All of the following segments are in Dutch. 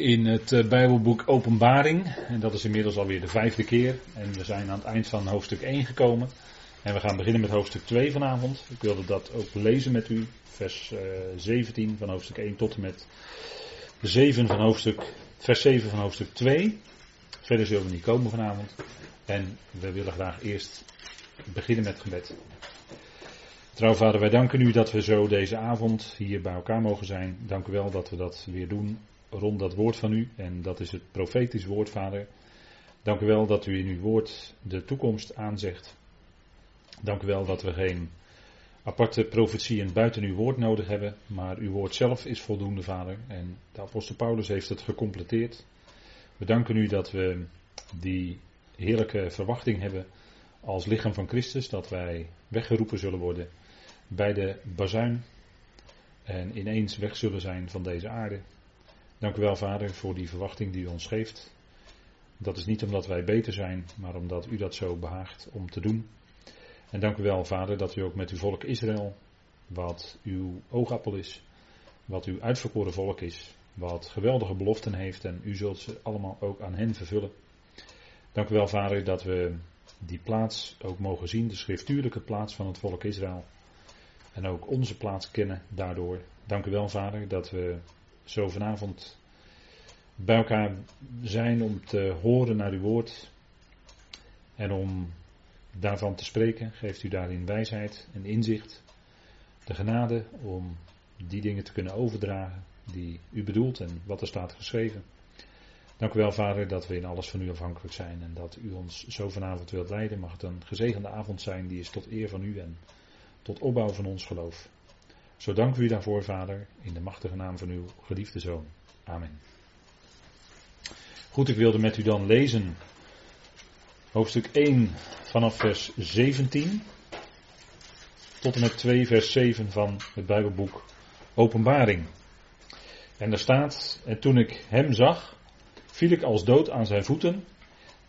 in het eh, Bijbelboek Openbaring. En dat is inmiddels alweer de vijfde keer. En we zijn aan het eind van hoofdstuk 1 gekomen. En we gaan beginnen met hoofdstuk 2 vanavond. Ik wilde dat ook lezen met u. Vers 17 van hoofdstuk 1 tot en met 7 van hoofdstuk, vers 7 van hoofdstuk 2. Verder zullen we niet komen vanavond. En we willen graag eerst beginnen met gebed. Trouw vader, wij danken u dat we zo deze avond hier bij elkaar mogen zijn. Dank u wel dat we dat weer doen rond dat woord van u. En dat is het profetisch woord, vader. Dank u wel dat u in uw woord de toekomst aanzegt. Dank u wel dat we geen aparte profetieën buiten uw woord nodig hebben. Maar uw woord zelf is voldoende, vader. En de apostel Paulus heeft het gecompleteerd. We danken u dat we die heerlijke verwachting hebben als lichaam van Christus. Dat wij weggeroepen zullen worden bij de bazuin. En ineens weg zullen zijn van deze aarde. Dank u wel, Vader, voor die verwachting die u ons geeft. Dat is niet omdat wij beter zijn, maar omdat u dat zo behaagt om te doen. En dank u wel, Vader, dat u ook met uw volk Israël, wat uw oogappel is, wat uw uitverkoren volk is, wat geweldige beloften heeft en u zult ze allemaal ook aan hen vervullen. Dank u wel, Vader, dat we die plaats ook mogen zien, de schriftuurlijke plaats van het volk Israël. En ook onze plaats kennen daardoor. Dank u wel, Vader, dat we zo vanavond bij elkaar zijn om te horen naar uw woord en om daarvan te spreken. Geeft u daarin wijsheid en inzicht, de genade om die dingen te kunnen overdragen die u bedoelt en wat er staat geschreven. Dank u wel, Vader, dat we in alles van u afhankelijk zijn en dat u ons zo vanavond wilt leiden. Mag het een gezegende avond zijn, die is tot eer van u en tot opbouw van ons geloof. Zo dank u daarvoor, Vader, in de machtige naam van uw geliefde Zoon. Amen. Goed, ik wilde met u dan lezen hoofdstuk 1 vanaf vers 17 tot en met 2 vers 7 van het Bijbelboek Openbaring. En daar staat, en toen ik hem zag, viel ik als dood aan zijn voeten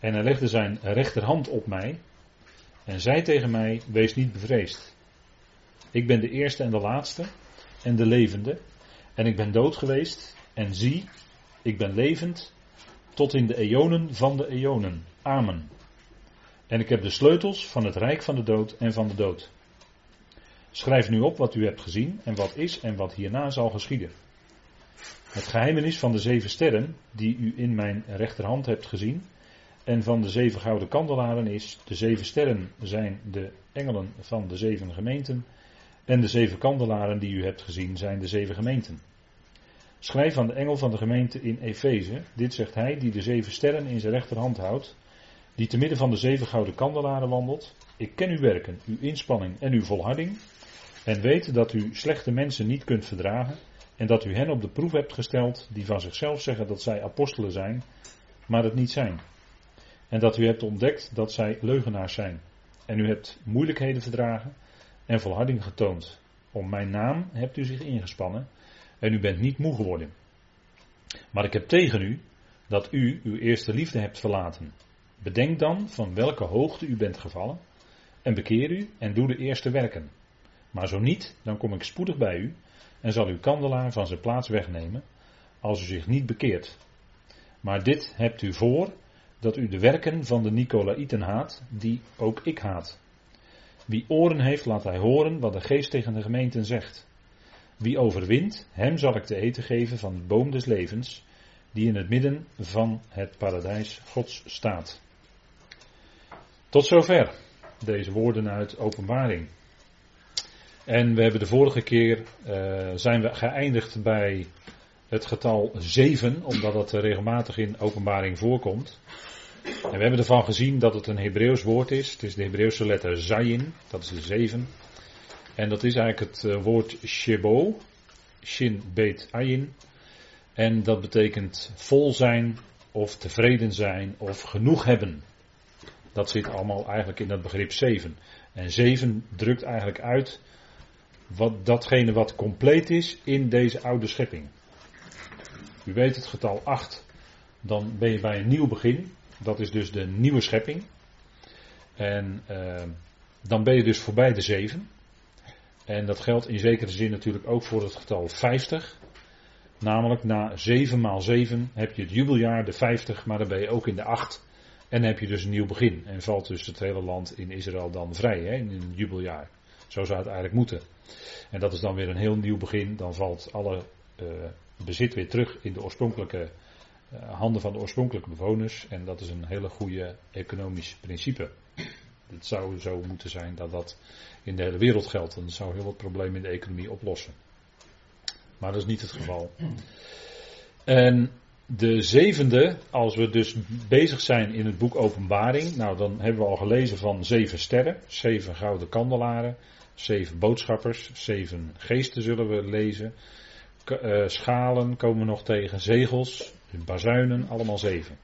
en hij legde zijn rechterhand op mij en zei tegen mij, wees niet bevreesd. Ik ben de eerste en de laatste en de levende. En ik ben dood geweest en zie, ik ben levend tot in de eonen van de eonen. Amen. En ik heb de sleutels van het rijk van de dood en van de dood. Schrijf nu op wat u hebt gezien en wat is en wat hierna zal geschieden. Het geheimenis van de zeven sterren die u in mijn rechterhand hebt gezien en van de zeven gouden kandelaren is, de zeven sterren zijn de engelen van de zeven gemeenten en de zeven kandelaren die u hebt gezien zijn de zeven gemeenten. Schrijf aan de engel van de gemeente in Efeze, dit zegt hij die de zeven sterren in zijn rechterhand houdt, die te midden van de zeven gouden kandelaren wandelt. Ik ken uw werken, uw inspanning en uw volharding, en weet dat u slechte mensen niet kunt verdragen, en dat u hen op de proef hebt gesteld die van zichzelf zeggen dat zij apostelen zijn, maar het niet zijn. En dat u hebt ontdekt dat zij leugenaars zijn. En u hebt moeilijkheden verdragen en volharding getoond. Om mijn naam hebt u zich ingespannen en u bent niet moe geworden. Maar ik heb tegen u dat u uw eerste liefde hebt verlaten. Bedenk dan van welke hoogte u bent gevallen en bekeer u en doe de eerste werken. Maar zo niet, dan kom ik spoedig bij u en zal uw kandelaar van zijn plaats wegnemen als u zich niet bekeert. Maar dit hebt u voor, dat u de werken van de Nicolaïten haat, die ook ik haat. Wie oren heeft, laat hij horen wat de geest tegen de gemeenten zegt. Wie overwint, hem zal ik te eten geven van de boom des levens, die in het midden van het paradijs Gods staat. Tot zover deze woorden uit Openbaring. En we hebben de vorige keer uh, zijn we geëindigd bij het getal 7, omdat dat regelmatig in Openbaring voorkomt. En we hebben ervan gezien dat het een Hebreeuws woord is. Het is de Hebreeuwse letter Zayin, dat is de 7. En dat is eigenlijk het eh, woord Shebo, Shin Bet Ayin. En dat betekent vol zijn of tevreden zijn of genoeg hebben. Dat zit allemaal eigenlijk in dat begrip 7. En 7 drukt eigenlijk uit wat, datgene wat compleet is in deze oude schepping. U weet het getal 8, dan ben je bij een nieuw begin. Dat is dus de nieuwe schepping. En uh, dan ben je dus voorbij de 7. En dat geldt in zekere zin natuurlijk ook voor het getal 50. Namelijk na 7 maal 7 heb je het jubeljaar, de 50, maar dan ben je ook in de 8. En heb je dus een nieuw begin. En valt dus het hele land in Israël dan vrij hè, in een jubeljaar. Zo zou het eigenlijk moeten. En dat is dan weer een heel nieuw begin. Dan valt alle uh, bezit weer terug in de oorspronkelijke handen van de oorspronkelijke bewoners. En dat is een hele goede economisch principe. Het zou zo moeten zijn dat dat in de hele wereld geldt. En dat zou heel wat problemen in de economie oplossen. Maar dat is niet het geval. En de zevende, als we dus bezig zijn in het boek Openbaring, nou dan hebben we al gelezen van zeven sterren, zeven gouden kandelaren, zeven boodschappers, zeven geesten zullen we lezen, uh, schalen komen we nog tegen, zegels, bazuinen, allemaal zeven.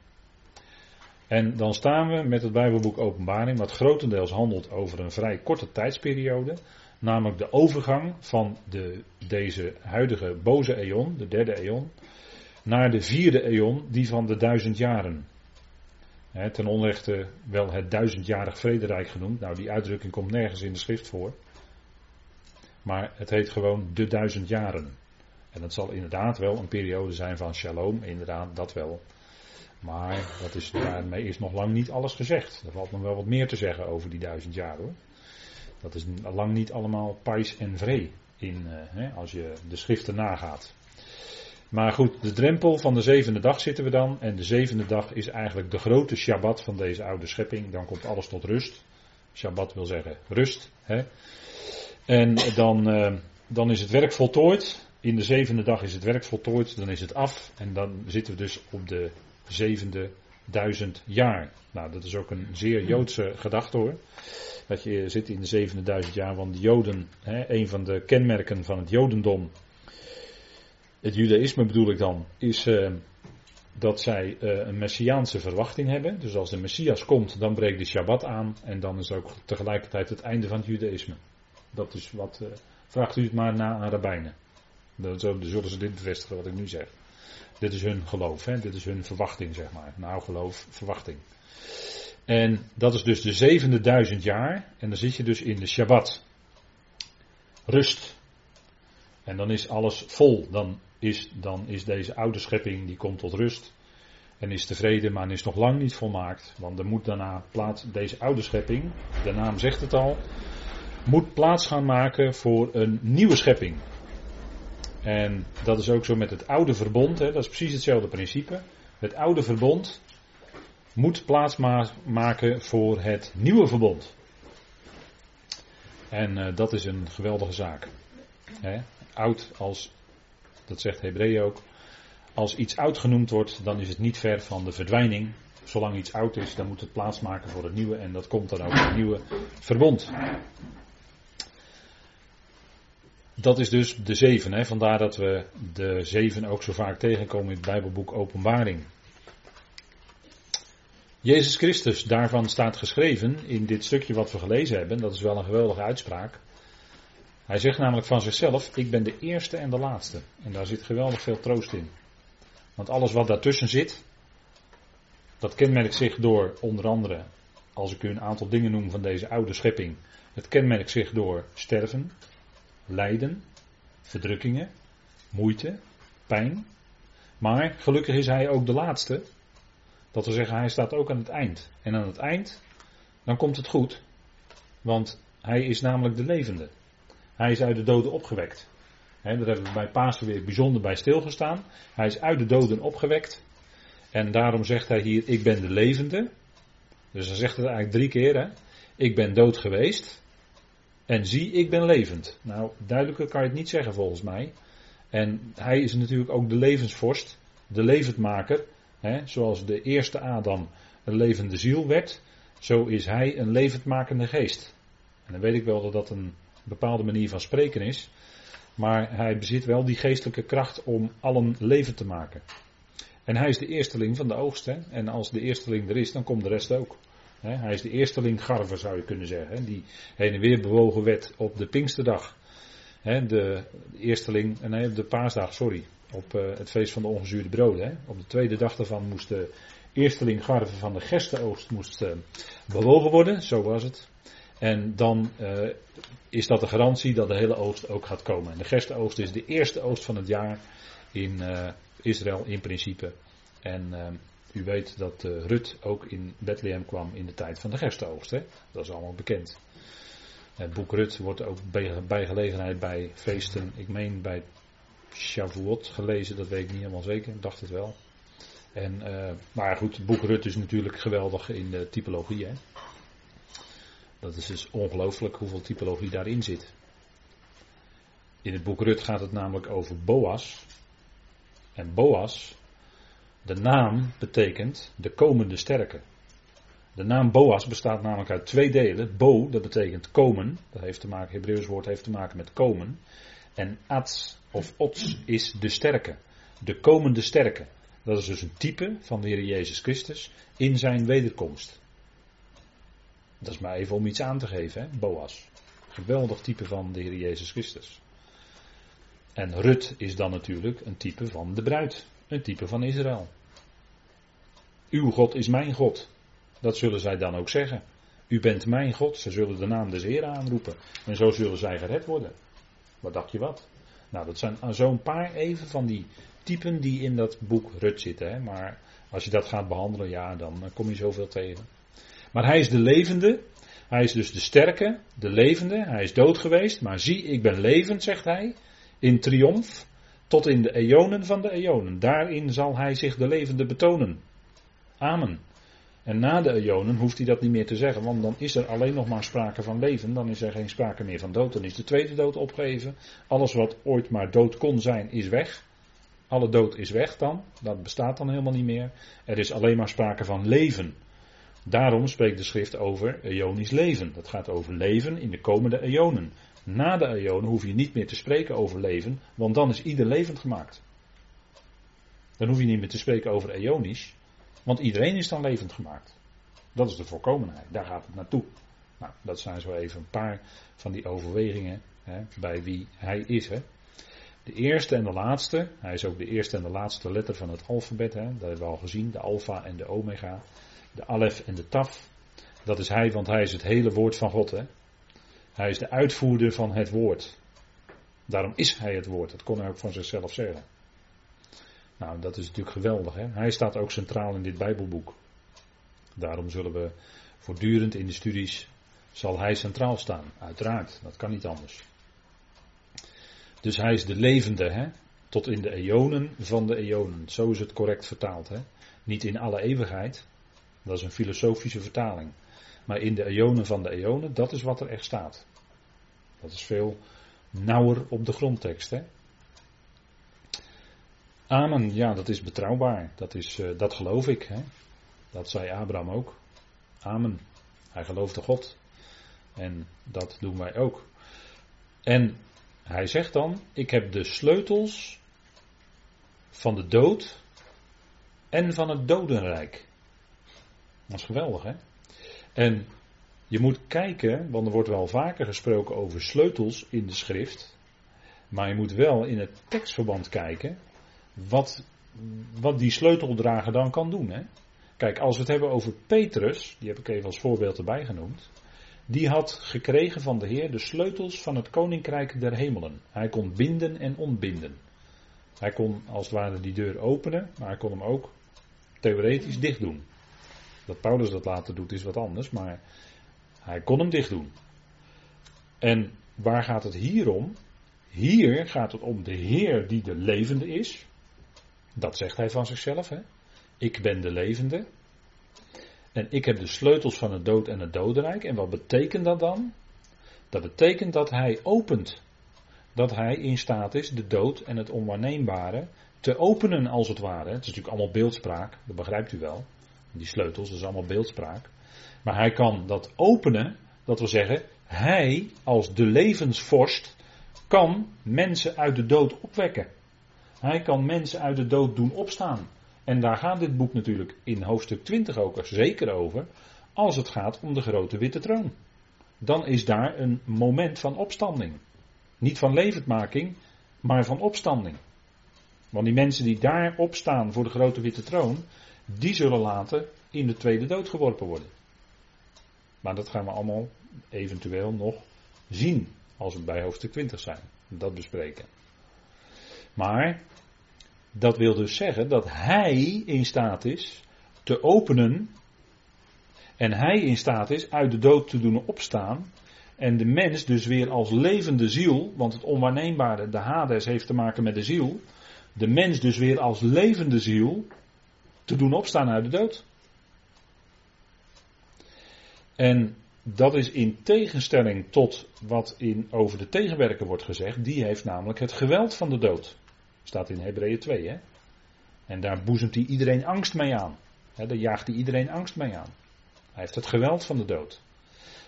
En dan staan we met het Bijbelboek Openbaring, wat grotendeels handelt over een vrij korte tijdsperiode, namelijk de overgang van de, deze huidige boze eon, de derde eon, naar de vierde eon, die van de duizend jaren. ten onrechte wel het duizendjarig vrederijk genoemd. Nou, die uitdrukking komt nergens in de schrift voor. Maar het heet gewoon de duizend jaren. En dat zal inderdaad wel een periode zijn van shalom, inderdaad, dat wel. Maar dat is, daarmee is nog lang niet alles gezegd. Er valt nog wel wat meer te zeggen over die duizend jaar hoor. Dat is lang niet allemaal pais en vree in, uh, hè, als je de schriften nagaat. Maar goed, de drempel van de zevende dag zitten we dan. En de zevende dag is eigenlijk de grote Shabbat van deze oude schepping. Dan komt alles tot rust. Shabbat wil zeggen rust. Hè. En dan, uh, dan is het werk voltooid. In de zevende dag is het werk voltooid. Dan is het af. En dan zitten we dus op de zevende duizend jaar. Nou, dat is ook een zeer Joodse gedachte hoor. Dat je zit in de zevende duizend jaar, want de Joden, hè, een van de kenmerken van het Jodendom, het Judaïsme bedoel ik dan, is uh, dat zij uh, een messiaanse verwachting hebben. Dus als de Messias komt, dan breekt de Shabbat aan en dan is ook tegelijkertijd het einde van het Judaïsme. Dat is wat, uh, vraagt u het maar na aan rabbijnen. Dan zullen ze dit bevestigen wat ik nu zeg. Dit is hun geloof, hè? dit is hun verwachting, zeg maar. Nou, geloof, verwachting. En dat is dus de zevende duizend jaar. En dan zit je dus in de Shabbat. Rust. En dan is alles vol. Dan is, dan is deze oude schepping, die komt tot rust. En is tevreden, maar is nog lang niet volmaakt. Want er moet daarna plaats, deze oude schepping, de naam zegt het al, moet plaats gaan maken voor een nieuwe schepping. En dat is ook zo met het oude verbond, hè, dat is precies hetzelfde principe. Het oude verbond moet plaats maken voor het nieuwe verbond. En uh, dat is een geweldige zaak. Hè? Oud als, dat zegt Hebreeën ook, als iets oud genoemd wordt, dan is het niet ver van de verdwijning. Zolang iets oud is, dan moet het plaatsmaken voor het nieuwe en dat komt dan ook het nieuwe verbond. Dat is dus de zeven. Hè? Vandaar dat we de zeven ook zo vaak tegenkomen in het Bijbelboek Openbaring. Jezus Christus, daarvan staat geschreven in dit stukje wat we gelezen hebben, dat is wel een geweldige uitspraak. Hij zegt namelijk van zichzelf, ik ben de eerste en de laatste. En daar zit geweldig veel troost in. Want alles wat daartussen zit, dat kenmerkt zich door onder andere, als ik u een aantal dingen noem van deze oude schepping, het kenmerkt zich door sterven, lijden, verdrukkingen, moeite, pijn. Maar gelukkig is hij ook de laatste. Dat wil zeggen, hij staat ook aan het eind. En aan het eind, dan komt het goed. Want hij is namelijk de levende. Hij is uit de doden opgewekt. Daar hebben we bij Pasen weer bijzonder bij stilgestaan. Hij is uit de doden opgewekt. En daarom zegt hij hier, ik ben de levende. Dus hij zegt het eigenlijk drie keer. Hè? Ik ben dood geweest. En zie, ik ben levend. Nou, duidelijker kan je het niet zeggen volgens mij. En hij is natuurlijk ook de levensvorst, de levendmaker. Hè, zoals de eerste Adam een levende ziel werd, zo is hij een levendmakende geest. En dan weet ik wel dat dat een bepaalde manier van spreken is. Maar hij bezit wel die geestelijke kracht om allen levend te maken. En hij is de eersteling van de oogst. Hè? En als de eersteling er is, dan komt de rest ook hij is de eersteling garve zou je kunnen zeggen. Die heen en weer bewogen werd op de Pinksterdag. de eersteling, eh, nee, de paasdag, sorry. Op eh, het feest van de ongezuurde broden. Op de tweede dag daarvan moest de eersteling garve van de gerstenoogst moest, uh, bewogen worden. Zo was het. En dan is dat de garantie dat de hele oogst ook gaat komen. En de gerstenoogst is de eerste oogst van het jaar. in Israël in principe. En u weet dat uh, Rut ook in Bethlehem kwam in de tijd van de gerstenoogst. Hè? Dat is allemaal bekend. Het boek Rut wordt ook bij, gelegenheid bij feesten, ik meen bij Shavuot gelezen, dat weet ik niet helemaal zeker, ik dacht het wel. En, uh, maar goed, het boek Rut is natuurlijk geweldig in typologie. Hè? Dat is dus ongelooflijk hoeveel typologie daarin zit. In het boek Rut gaat het namelijk over Boas. En Boas, de naam betekent de komende sterke. De naam Boas bestaat namelijk uit twee delen. Bo, dat betekent komen. Dat heeft te maken, Hebreeuws woord heeft te maken met komen. En ats of ots is de sterke. De komende sterke. Dat is dus een type van de Heer Jezus Christus in zijn wederkomst. Dat is maar even om iets aan te geven, hè? Boas. Geweldig type van de Heer Jezus Christus. En Rut is dan natuurlijk een type van de bruid. Een type van Israël. Uw God is mijn God. Dat zullen zij dan ook zeggen. U bent mijn God. Ze zullen de naam des Heer aanroepen. En zo zullen zij gered worden. Wat dacht je wat? Nou, dat zijn zo'n paar even van die typen die in dat boek Rut zitten. Hè? Maar als je dat gaat behandelen, ja, dan kom je zoveel tegen. Maar hij is de levende. Hij is dus de sterke, de levende. Hij is dood geweest. Maar zie, ik ben levend, zegt hij. In triomf. Tot in de eonen van de eonen. Daarin zal hij zich de levende betonen. Amen. En na de eonen hoeft hij dat niet meer te zeggen, want dan is er alleen nog maar sprake van leven, dan is er geen sprake meer van dood, dan is de tweede dood opgegeven. Alles wat ooit maar dood kon zijn, is weg. Alle dood is weg dan, dat bestaat dan helemaal niet meer. Er is alleen maar sprake van leven. Daarom spreekt de schrift over eonisch leven. Dat gaat over leven in de komende eonen. Na de eonen hoef je niet meer te spreken over leven, want dan is ieder levend gemaakt. Dan hoef je niet meer te spreken over eonisch, want iedereen is dan levend gemaakt. Dat is de voorkomenheid, daar gaat het naartoe. Nou, dat zijn zo even een paar van die overwegingen hè, bij wie hij is. Hè. De eerste en de laatste, hij is ook de eerste en de laatste letter van het alfabet, hè, dat hebben we al gezien, de alfa en de omega, de alef en de taf. Dat is hij, want hij is het hele woord van God. Hè. Hij is de uitvoerder van het woord. Daarom is hij het woord, dat kon hij ook van zichzelf zeggen. Nou, dat is natuurlijk geweldig. Hè? Hij staat ook centraal in dit Bijbelboek. Daarom zullen we voortdurend in de studies, zal hij centraal staan. Uiteraard, dat kan niet anders. Dus hij is de levende, hè? tot in de eonen van de eonen. Zo is het correct vertaald. Hè? Niet in alle eeuwigheid, dat is een filosofische vertaling. Maar in de eonen van de eonen, dat is wat er echt staat. Dat is veel nauwer op de grondtekst. Hè? Amen, ja, dat is betrouwbaar. Dat, is, uh, dat geloof ik. Hè? Dat zei Abraham ook. Amen. Hij geloofde God. En dat doen wij ook. En hij zegt dan: Ik heb de sleutels van de dood en van het dodenrijk. Dat is geweldig, hè? En je moet kijken, want er wordt wel vaker gesproken over sleutels in de schrift. Maar je moet wel in het tekstverband kijken wat, wat die sleuteldrager dan kan doen. Hè? Kijk, als we het hebben over Petrus, die heb ik even als voorbeeld erbij genoemd. Die had gekregen van de Heer de sleutels van het koninkrijk der hemelen. Hij kon binden en ontbinden. Hij kon als het ware die deur openen, maar hij kon hem ook theoretisch dicht doen. Dat Paulus dat later doet is wat anders, maar hij kon hem dicht doen. En waar gaat het hier om? Hier gaat het om de Heer die de levende is. Dat zegt hij van zichzelf. Hè? Ik ben de levende. En ik heb de sleutels van het dood en het dodenrijk. En wat betekent dat dan? Dat betekent dat hij opent. Dat hij in staat is de dood en het onwaarneembare te openen als het ware. Het is natuurlijk allemaal beeldspraak, dat begrijpt u wel. Die sleutels, dat is allemaal beeldspraak. Maar hij kan dat openen, dat wil zeggen, hij als de levensvorst kan mensen uit de dood opwekken. Hij kan mensen uit de dood doen opstaan. En daar gaat dit boek natuurlijk in hoofdstuk 20 ook zeker over. Als het gaat om de grote witte troon. Dan is daar een moment van opstanding. Niet van levendmaking, maar van opstanding. Want die mensen die daar opstaan voor de grote witte troon, die zullen later in de tweede dood geworpen worden. Maar dat gaan we allemaal eventueel nog zien als we bij hoofdstuk 20 zijn. Dat bespreken. Maar Dat wil dus zeggen dat hij in staat is te openen. En hij in staat is uit de dood te doen opstaan. En de mens dus weer als levende ziel, want het onwaarneembare, de Hades, heeft te maken met de ziel. De mens dus weer als levende ziel te doen opstaan uit de dood. En dat is in tegenstelling tot wat in, over de tegenwerker wordt gezegd. Die heeft namelijk het geweld van de dood. Staat in Hebreeën 2. Hè? En daar boezemt hij iedereen angst mee aan. Hè, daar jaagt hij iedereen angst mee aan. Hij heeft het geweld van de dood.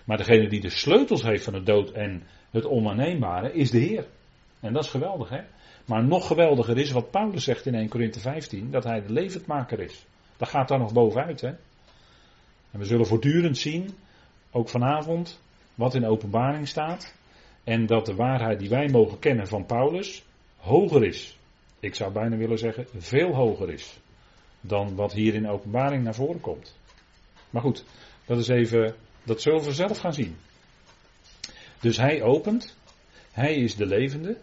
Maar degene die de sleutels heeft van de dood en het onaanneembare is de Heer. En dat is geweldig hè. Maar nog geweldiger is wat Paulus zegt in 1 Korinthe 15, dat hij de levendmaker is. Dat gaat daar nog bovenuit hè. En we zullen voortdurend zien, ook vanavond, wat in openbaring staat. En dat de waarheid die wij mogen kennen van Paulus hoger is. Ik zou bijna willen zeggen, veel hoger is. Dan wat hier in openbaring naar voren komt. Maar goed, dat is even dat zullen we zelf gaan zien. Dus hij opent. Hij is de levende.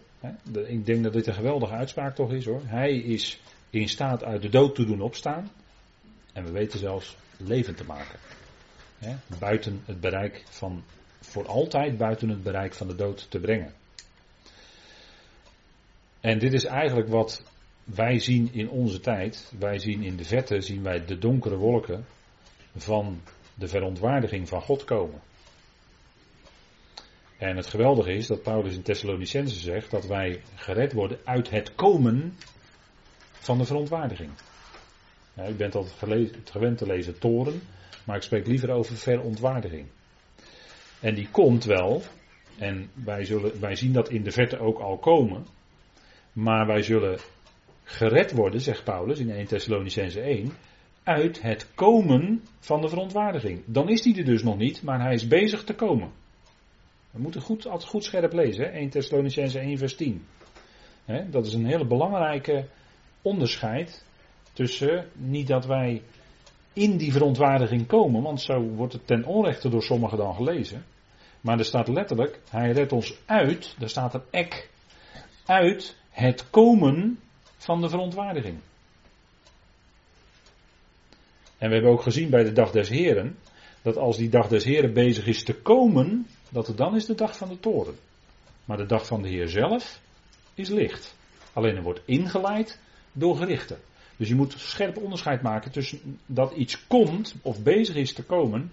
Ik denk dat dit een geweldige uitspraak toch is hoor. Hij is in staat uit de dood te doen opstaan. En we weten zelfs levend te maken. Buiten het bereik van, voor altijd buiten het bereik van de dood te brengen. En dit is eigenlijk wat wij zien in onze tijd. Wij zien in de verte, zien wij de donkere wolken van de verontwaardiging van God komen. En het geweldige is dat Paulus in Thessalonicense zegt dat wij gered worden uit het komen van de verontwaardiging. U bent altijd gewend te lezen toren, maar ik spreek liever over verontwaardiging. En die komt wel, en wij, zullen, wij zien dat in de verte ook al komen, maar wij zullen gered worden, zegt Paulus in 1 Thessalonicense 1, uit het komen van de verontwaardiging. Dan is hij er dus nog niet, maar hij is bezig te komen. We moeten goed, altijd goed scherp lezen, hè? 1 Thessalonicense 1 vers 10. dat is een hele belangrijke onderscheid tussen niet dat wij in die verontwaardiging komen, want zo wordt het ten onrechte door sommigen dan gelezen. Maar er staat letterlijk, hij redt ons uit, daar staat er ek, uit het komen van de verontwaardiging. En we hebben ook gezien bij de dag des Heren, dat als die dag des Heren bezig is te komen, dat het dan is de dag van de toren. Maar de dag van de Heer zelf is licht. Alleen er wordt ingeleid door gerichten. Dus je moet scherp onderscheid maken tussen dat iets komt of bezig is te komen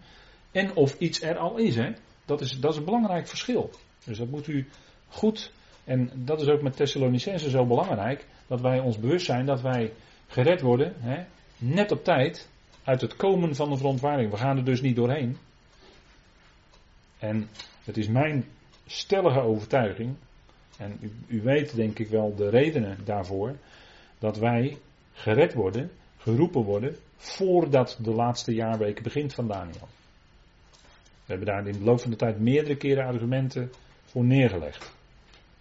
en of iets er al is. Hè? Dat, is dat is een belangrijk verschil. Dus dat moet u goed, en dat is ook met Thessalonicense zo belangrijk, dat wij ons bewust zijn dat wij gered worden, hè, net op tijd, uit het komen van de verontwaring. We gaan er dus niet doorheen. En het is mijn stellige overtuiging, en u, u, weet denk ik wel de redenen daarvoor, dat wij gered worden, geroepen worden, voordat de laatste jaarweek begint van Daniel. We hebben daar in de loop van de tijd meerdere keren argumenten voor neergelegd.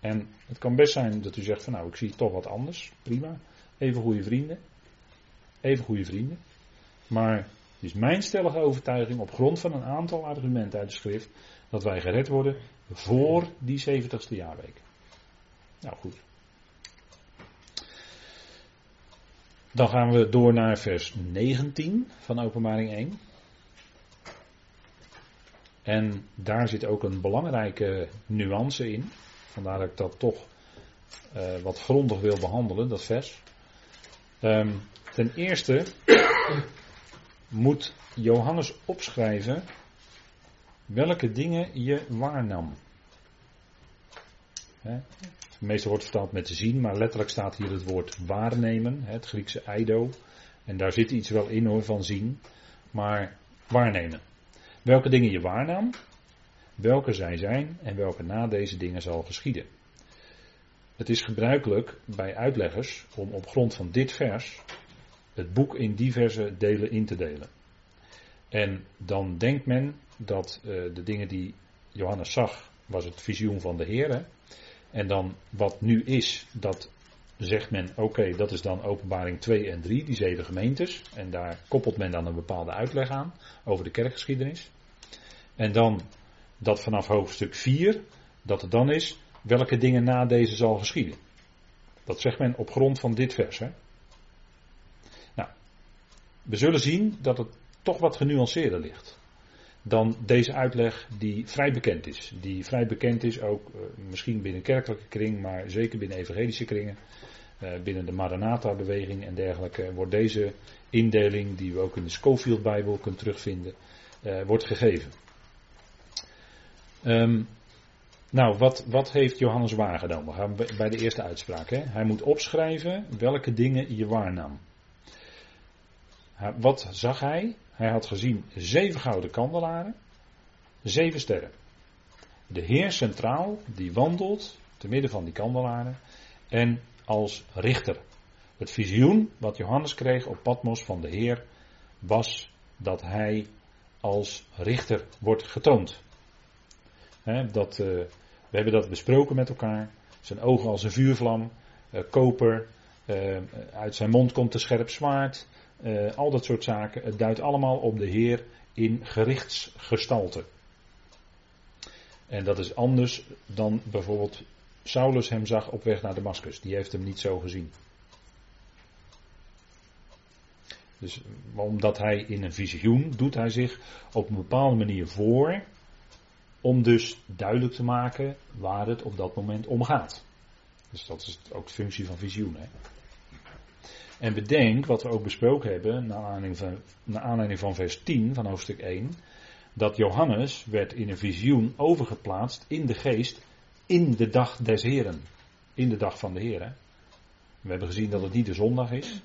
En het kan best zijn dat u zegt van nou ik zie toch wat anders, prima. Even goede vrienden. Even goede vrienden. Maar het is mijn stellige overtuiging op grond van een aantal argumenten uit de schrift dat wij gered worden voor die 70ste jaarweek. Nou goed. Dan gaan we door naar vers 19 van Openbaring 1. En daar zit ook een belangrijke nuance in. Vandaar dat ik dat toch uh, wat grondig wil behandelen, dat vers. Um, ten eerste moet Johannes opschrijven welke dingen je waarnam. meestal wordt vertaald met zien, maar letterlijk staat hier het woord waarnemen, het Griekse eido. En daar zit iets wel in hoor van zien, maar waarnemen. Welke dingen je waarnam, welke zij zijn en welke na deze dingen zal geschieden. Het is gebruikelijk bij uitleggers om op grond van dit vers het boek in diverse delen in te delen. En dan denkt men dat uh, de dingen die Johannes zag, was het visioen van de Heer. En dan wat nu is, dat zegt men, oké, dat is dan openbaring 2 en 3, die zeven gemeentes. En daar koppelt men dan een bepaalde uitleg aan over de kerkgeschiedenis. En dan dat vanaf hoofdstuk 4, dat het dan is, welke dingen na deze zal geschieden. Dat zegt men op grond van dit vers. Hè? we zullen zien dat het toch wat genuanceerder ligt dan deze uitleg die vrij bekend is. Die vrij bekend is ook uh, misschien binnen kerkelijke kring, maar zeker binnen evangelische kringen. Uh, binnen de Maranatha-beweging en dergelijke wordt deze indeling, die we ook in de Schofield-bijbel kunnen terugvinden, uh, wordt gegeven. Um, nou, wat, wat heeft Johannes waargenomen? We gaan bij de eerste uitspraak. Hè? Hij moet opschrijven welke dingen je waarnam. Wat zag hij? Hij had gezien zeven gouden kandelaren, zeven sterren. De Heer centraal, die wandelt te midden van die kandelaren en als richter. Het visioen wat Johannes kreeg op Patmos van de Heer was dat hij als richter wordt getoond. Dat, uh, we hebben dat besproken met elkaar. Zijn ogen als een vuurvlam, uh, koper, uh, uit zijn mond komt een scherp zwaard, al dat soort zaken. Het duidt allemaal op de Heer in gerichtsgestalte. En dat is anders dan bijvoorbeeld Saulus hem zag op weg naar Damascus. Die heeft hem niet zo gezien. Dus omdat hij in een visioen doet hij zich op een bepaalde manier voor. Om dus duidelijk te maken waar het op dat moment om gaat. Dus dat is ook de functie van visioen. Hè? En bedenk, wat we ook besproken hebben, naar aanleiding, van, vers 10 van hoofdstuk 1, dat Johannes werd in een visioen overgeplaatst in de geest in de dag des Heren. In de dag van de Heren. We hebben gezien dat het niet de zondag is,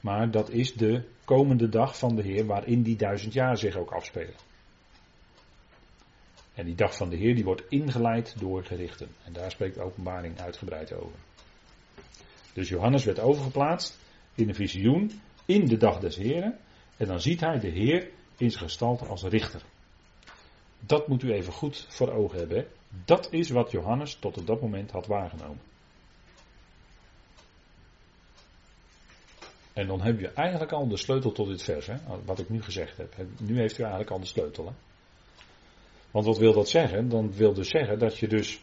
maar dat is de komende dag van de Heer waarin die duizend jaar zich ook afspelen. En die dag van de Heer die wordt ingeleid door gerichten. En daar spreekt de openbaring uitgebreid over. Dus Johannes werd overgeplaatst in een visioen in de dag des Heren. En dan ziet hij de Heer in zijn gestalte als richter. Dat moet u even goed voor ogen hebben. Dat is wat Johannes tot op dat moment had waargenomen. En dan heb je eigenlijk al de sleutel tot dit vers, hè, wat ik nu gezegd heb. Nu heeft u eigenlijk al de sleutel. Hè. Want wat wil dat zeggen? Dan wil dus zeggen dat je dus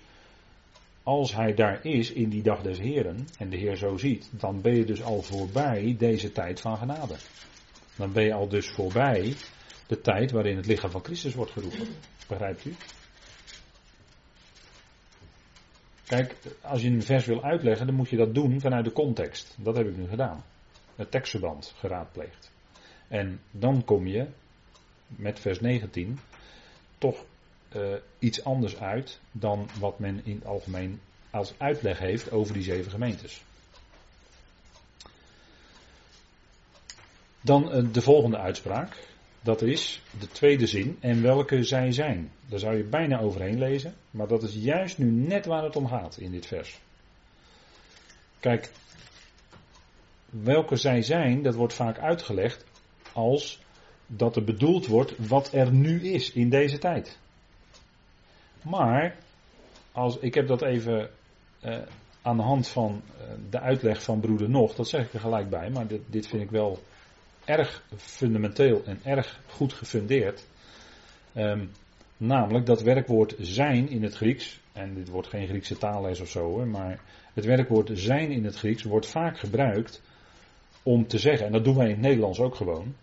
als hij daar is in die dag des Heren en de Heer zo ziet, dan ben je dus al voorbij deze tijd van genade. Dan ben je al dus voorbij de tijd waarin het lichaam van Christus wordt geroepen. Begrijpt u? Kijk, als je een vers wil uitleggen, dan moet je dat doen vanuit de context. Dat heb ik nu gedaan. Het tekstverband geraadpleegd. En dan kom je met vers 19 toch uh, iets anders uit dan wat men in het algemeen als uitleg heeft over die zeven gemeentes. Dan uh, de volgende uitspraak. Dat is de tweede zin. En welke zij zijn. Daar zou je bijna overheen lezen. Maar dat is juist nu net waar het om gaat in dit vers. Kijk, welke zij zijn, dat wordt vaak uitgelegd als dat er bedoeld wordt wat er nu is in deze tijd. Maar, als, ik heb dat even uh, aan de hand van uh, de uitleg van broeder Nog, dat zeg ik er gelijk bij, maar dit, dit vind ik wel erg fundamenteel en erg goed gefundeerd. Um, namelijk dat werkwoord zijn in het Grieks, en dit wordt geen Griekse taalles of zo maar het werkwoord zijn in het Grieks wordt vaak gebruikt om te zeggen, en dat doen wij in het Nederlands ook gewoon,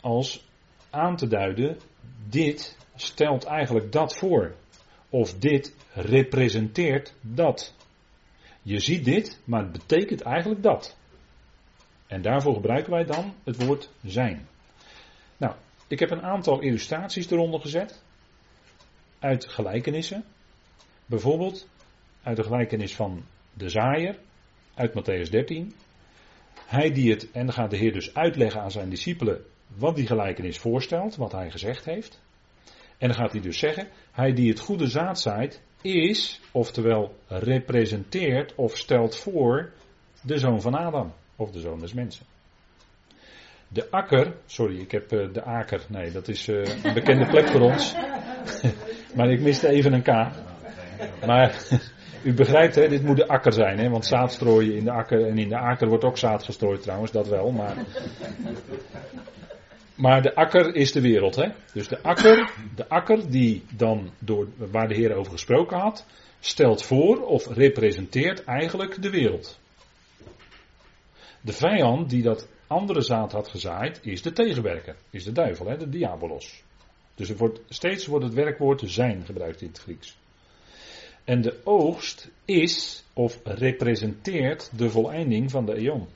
als aan te duiden, dit stelt eigenlijk dat voor. Of dit representeert dat. Je ziet dit, maar het betekent eigenlijk dat. En daarvoor gebruiken wij dan het woord zijn. Nou, ik heb een aantal illustraties eronder gezet. Uit gelijkenissen. Bijvoorbeeld uit de gelijkenis van de zaaier. Uit Matthäus 13. Hij die het, en dan gaat de Heer dus uitleggen aan zijn discipelen wat die gelijkenis voorstelt, wat hij gezegd heeft. En dan gaat hij dus zeggen, hij die het goede zaad zaait, is, oftewel representeert of stelt voor de zoon van Adam, of de zoon des mensen. De akker, sorry, ik heb uh, de aker, nee, dat is uh, een bekende plek voor ons. maar ik miste even een K. Maar u begrijpt, dit moet de akker zijn, hè, want zaad strooien in de akker, en in de akker wordt ook zaad gestrooid trouwens, dat wel, maar maar de akker is de wereld. Hè? Dus de akker, de akker die dan door, waar de Heer over gesproken had, stelt voor of representeert eigenlijk de wereld. De vijand die dat andere zaad had gezaaid, is de tegenwerker, is de duivel, hè, de diabolos. Dus er wordt, steeds wordt het werkwoord zijn gebruikt in het Grieks. En de oogst is of representeert de voleinding van de eon.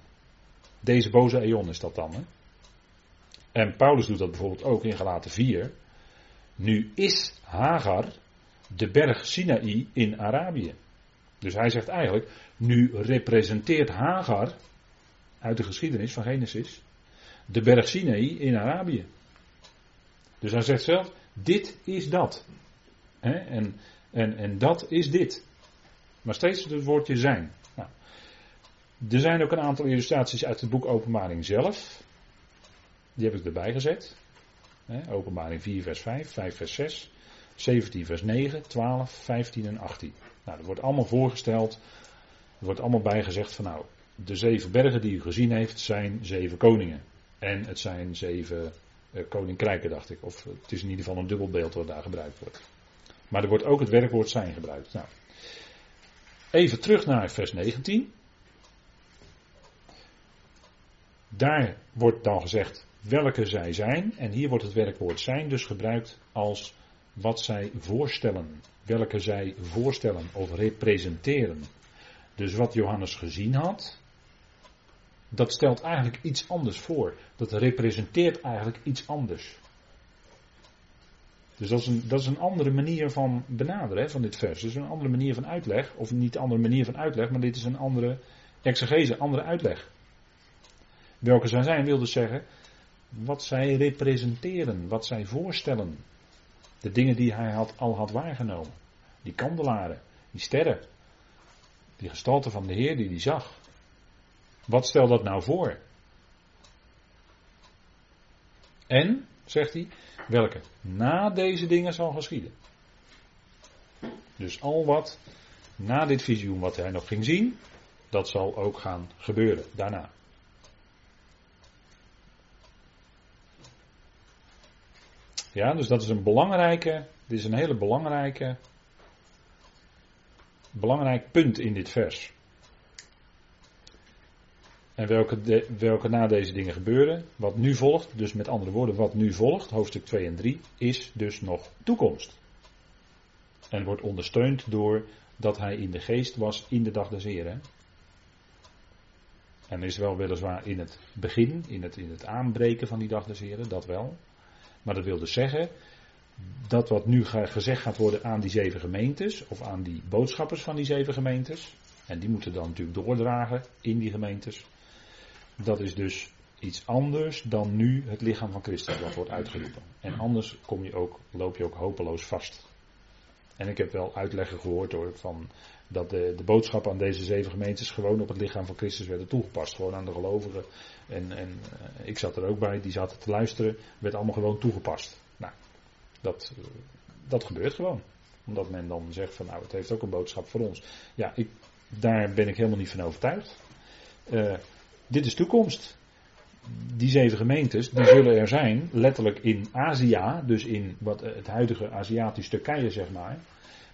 Deze boze eon is dat dan. Hè? En Paulus doet dat bijvoorbeeld ook in Galaten 4. Nu is Hagar de berg Sinaï in Arabië. Dus hij zegt eigenlijk, nu representeert Hagar uit de geschiedenis van Genesis de berg Sinaï in Arabië. Dus hij zegt zelf, dit is dat. En, en, en dat is dit. Maar steeds het woordje zijn. Nou, er zijn ook een aantal illustraties uit het boek Openbaring zelf. Die heb ik erbij gezet. openbaring 4 vers 5, 5 vers 6, 17 vers 9, 12, 15 en 18. Nou, dat wordt allemaal voorgesteld. Er wordt allemaal bijgezegd van nou, de zeven bergen die u gezien heeft zijn zeven koningen. En het zijn zeven uh, koninkrijken, dacht ik. Of het is in ieder geval een dubbelbeeld wat daar gebruikt wordt. Maar er wordt ook het werkwoord zijn gebruikt. Nou, even terug naar vers 19. Daar wordt dan gezegd welke zij zijn. En hier wordt het werkwoord zijn dus gebruikt als wat zij voorstellen. Welke zij voorstellen of representeren. Dus wat Johannes gezien had, dat stelt eigenlijk iets anders voor. Dat representeert eigenlijk iets anders. Dus dat is een, dat is een andere manier van benaderen van dit vers. Dus een andere manier van uitleg. Of niet een andere manier van uitleg, maar dit is een andere exegese, andere uitleg. Welke zij zijn wil dus zeggen wat zij representeren, wat zij voorstellen. De dingen die hij had, al had waargenomen. Die kandelaren, die sterren, die gestalte van de Heer die hij zag. Wat stel dat nou voor? En, zegt hij, welke na deze dingen zal geschieden. Dus al wat na dit visioen wat hij nog ging zien, dat zal ook gaan gebeuren daarna. Ja, dus dat is een belangrijke, dit is een hele belangrijke, belangrijk punt in dit vers. En welke, welke na deze dingen gebeuren, wat nu volgt, dus met andere woorden, wat nu volgt, hoofdstuk 2 en 3, is dus nog toekomst. En wordt ondersteund door dat hij in de geest was in de dag des Heren. En is wel weliswaar in het begin, in het, in het aanbreken van die dag des Heren, dat wel. Maar dat wil dus zeggen, dat wat nu gezegd gaat worden aan die zeven gemeentes, of aan die boodschappers van die zeven gemeentes, en die moeten dan natuurlijk doordragen in die gemeentes, dat is dus iets anders dan nu het lichaam van Christus wat wordt uitgeroepen. En anders kom je ook, loop je ook hopeloos vast. En ik heb wel uitleggen gehoord hoor, van dat de, de boodschap aan deze zeven gemeentes gewoon op het lichaam van Christus werden toegepast. Gewoon aan de gelovigen. En, en uh, ik zat er ook bij, die zaten te luisteren, werd allemaal gewoon toegepast. Nou, dat, uh, dat gebeurt gewoon. Omdat men dan zegt van nou, het heeft ook een boodschap voor ons. Ja, ik, daar ben ik helemaal niet van overtuigd. Uh, dit is toekomst. Die zeven gemeentes, die zullen er zijn, letterlijk in Azië, dus in wat, eh, het huidige Aziatisch Turkije, zeg maar.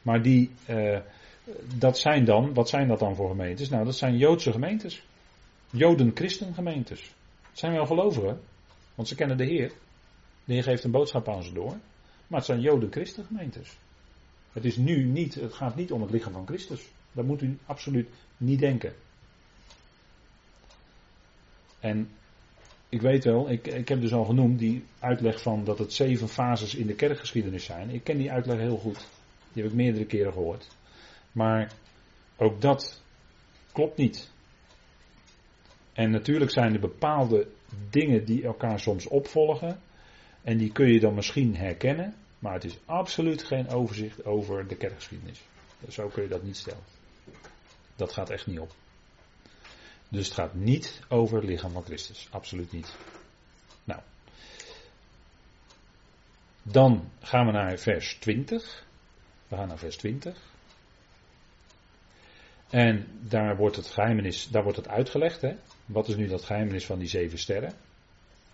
Maar die, dat zijn dan, wat zijn dat dan voor gemeentes? Nou, dat zijn Joodse gemeentes. Joden-christen-gemeentes. Het zijn wel gelovigen, want ze kennen de Heer. De Heer geeft een boodschap aan ze door. Maar het zijn Joden-christen-gemeentes. Het is nu niet, het gaat niet om het lichaam van Christus. Dat moet u absoluut niet denken. En ik weet wel, ik, ik heb dus al genoemd die uitleg van dat het zeven fases in de kerkgeschiedenis zijn. Ik ken die uitleg heel goed. Die heb ik meerdere keren gehoord. Maar ook dat klopt niet. En natuurlijk zijn er bepaalde dingen die elkaar soms opvolgen. En die kun je dan misschien herkennen. Maar het is absoluut geen overzicht over de kerkgeschiedenis. Zo kun je dat niet stellen. Dat gaat echt niet op. Dus het gaat niet over het lichaam van Christus. Absoluut niet. Nou. Dan gaan we naar vers 20. We gaan naar vers 20. En daar wordt het geheimenis, daar wordt het uitgelegd. Hè? Wat is nu dat geheimenis van die zeven sterren? Die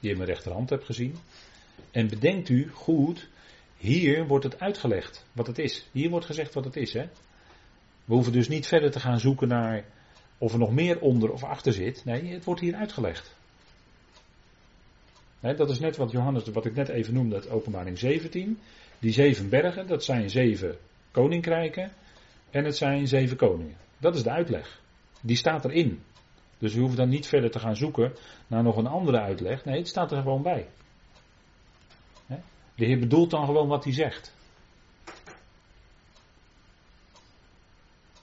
je in mijn rechterhand hebt gezien. En bedenkt u goed, hier wordt het uitgelegd wat het is. Hier wordt gezegd wat het is. Hè? We hoeven dus niet verder te gaan zoeken naar of er nog meer onder of achter zit. Nee, het wordt hier uitgelegd. dat is net wat Johannes, wat ik net even noemde, het openbaring 17. Die zeven bergen, dat zijn zeven koninkrijken. En het zijn zeven koningen. Dat is de uitleg. Die staat erin. Dus we hoeven dan niet verder te gaan zoeken naar nog een andere uitleg. Nee, het staat er gewoon bij. De Heer bedoelt dan gewoon wat hij zegt.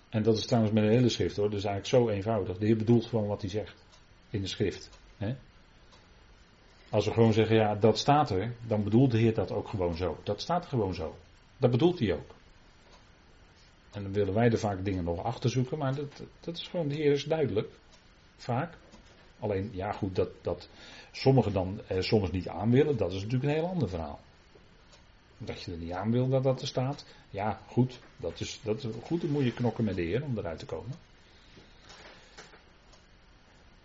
En dat is trouwens met de hele schrift hoor. Dat is eigenlijk zo eenvoudig. De Heer bedoelt gewoon wat hij zegt. In de schrift. Als we gewoon zeggen, ja, dat staat er, dan bedoelt de Heer dat ook gewoon zo. Dat staat er gewoon zo. Dat bedoelt hij ook. En dan willen wij er vaak dingen nog achter zoeken, maar dat, dat is gewoon, de Heer is duidelijk. Vaak. Alleen, ja goed, dat, dat sommigen dan er soms niet aan willen, dat is natuurlijk een heel ander verhaal. Dat je er niet aan wil dat dat er staat. Ja, goed. Dat is, dat is goed. Dan moet je knokken met de Heer om eruit te komen.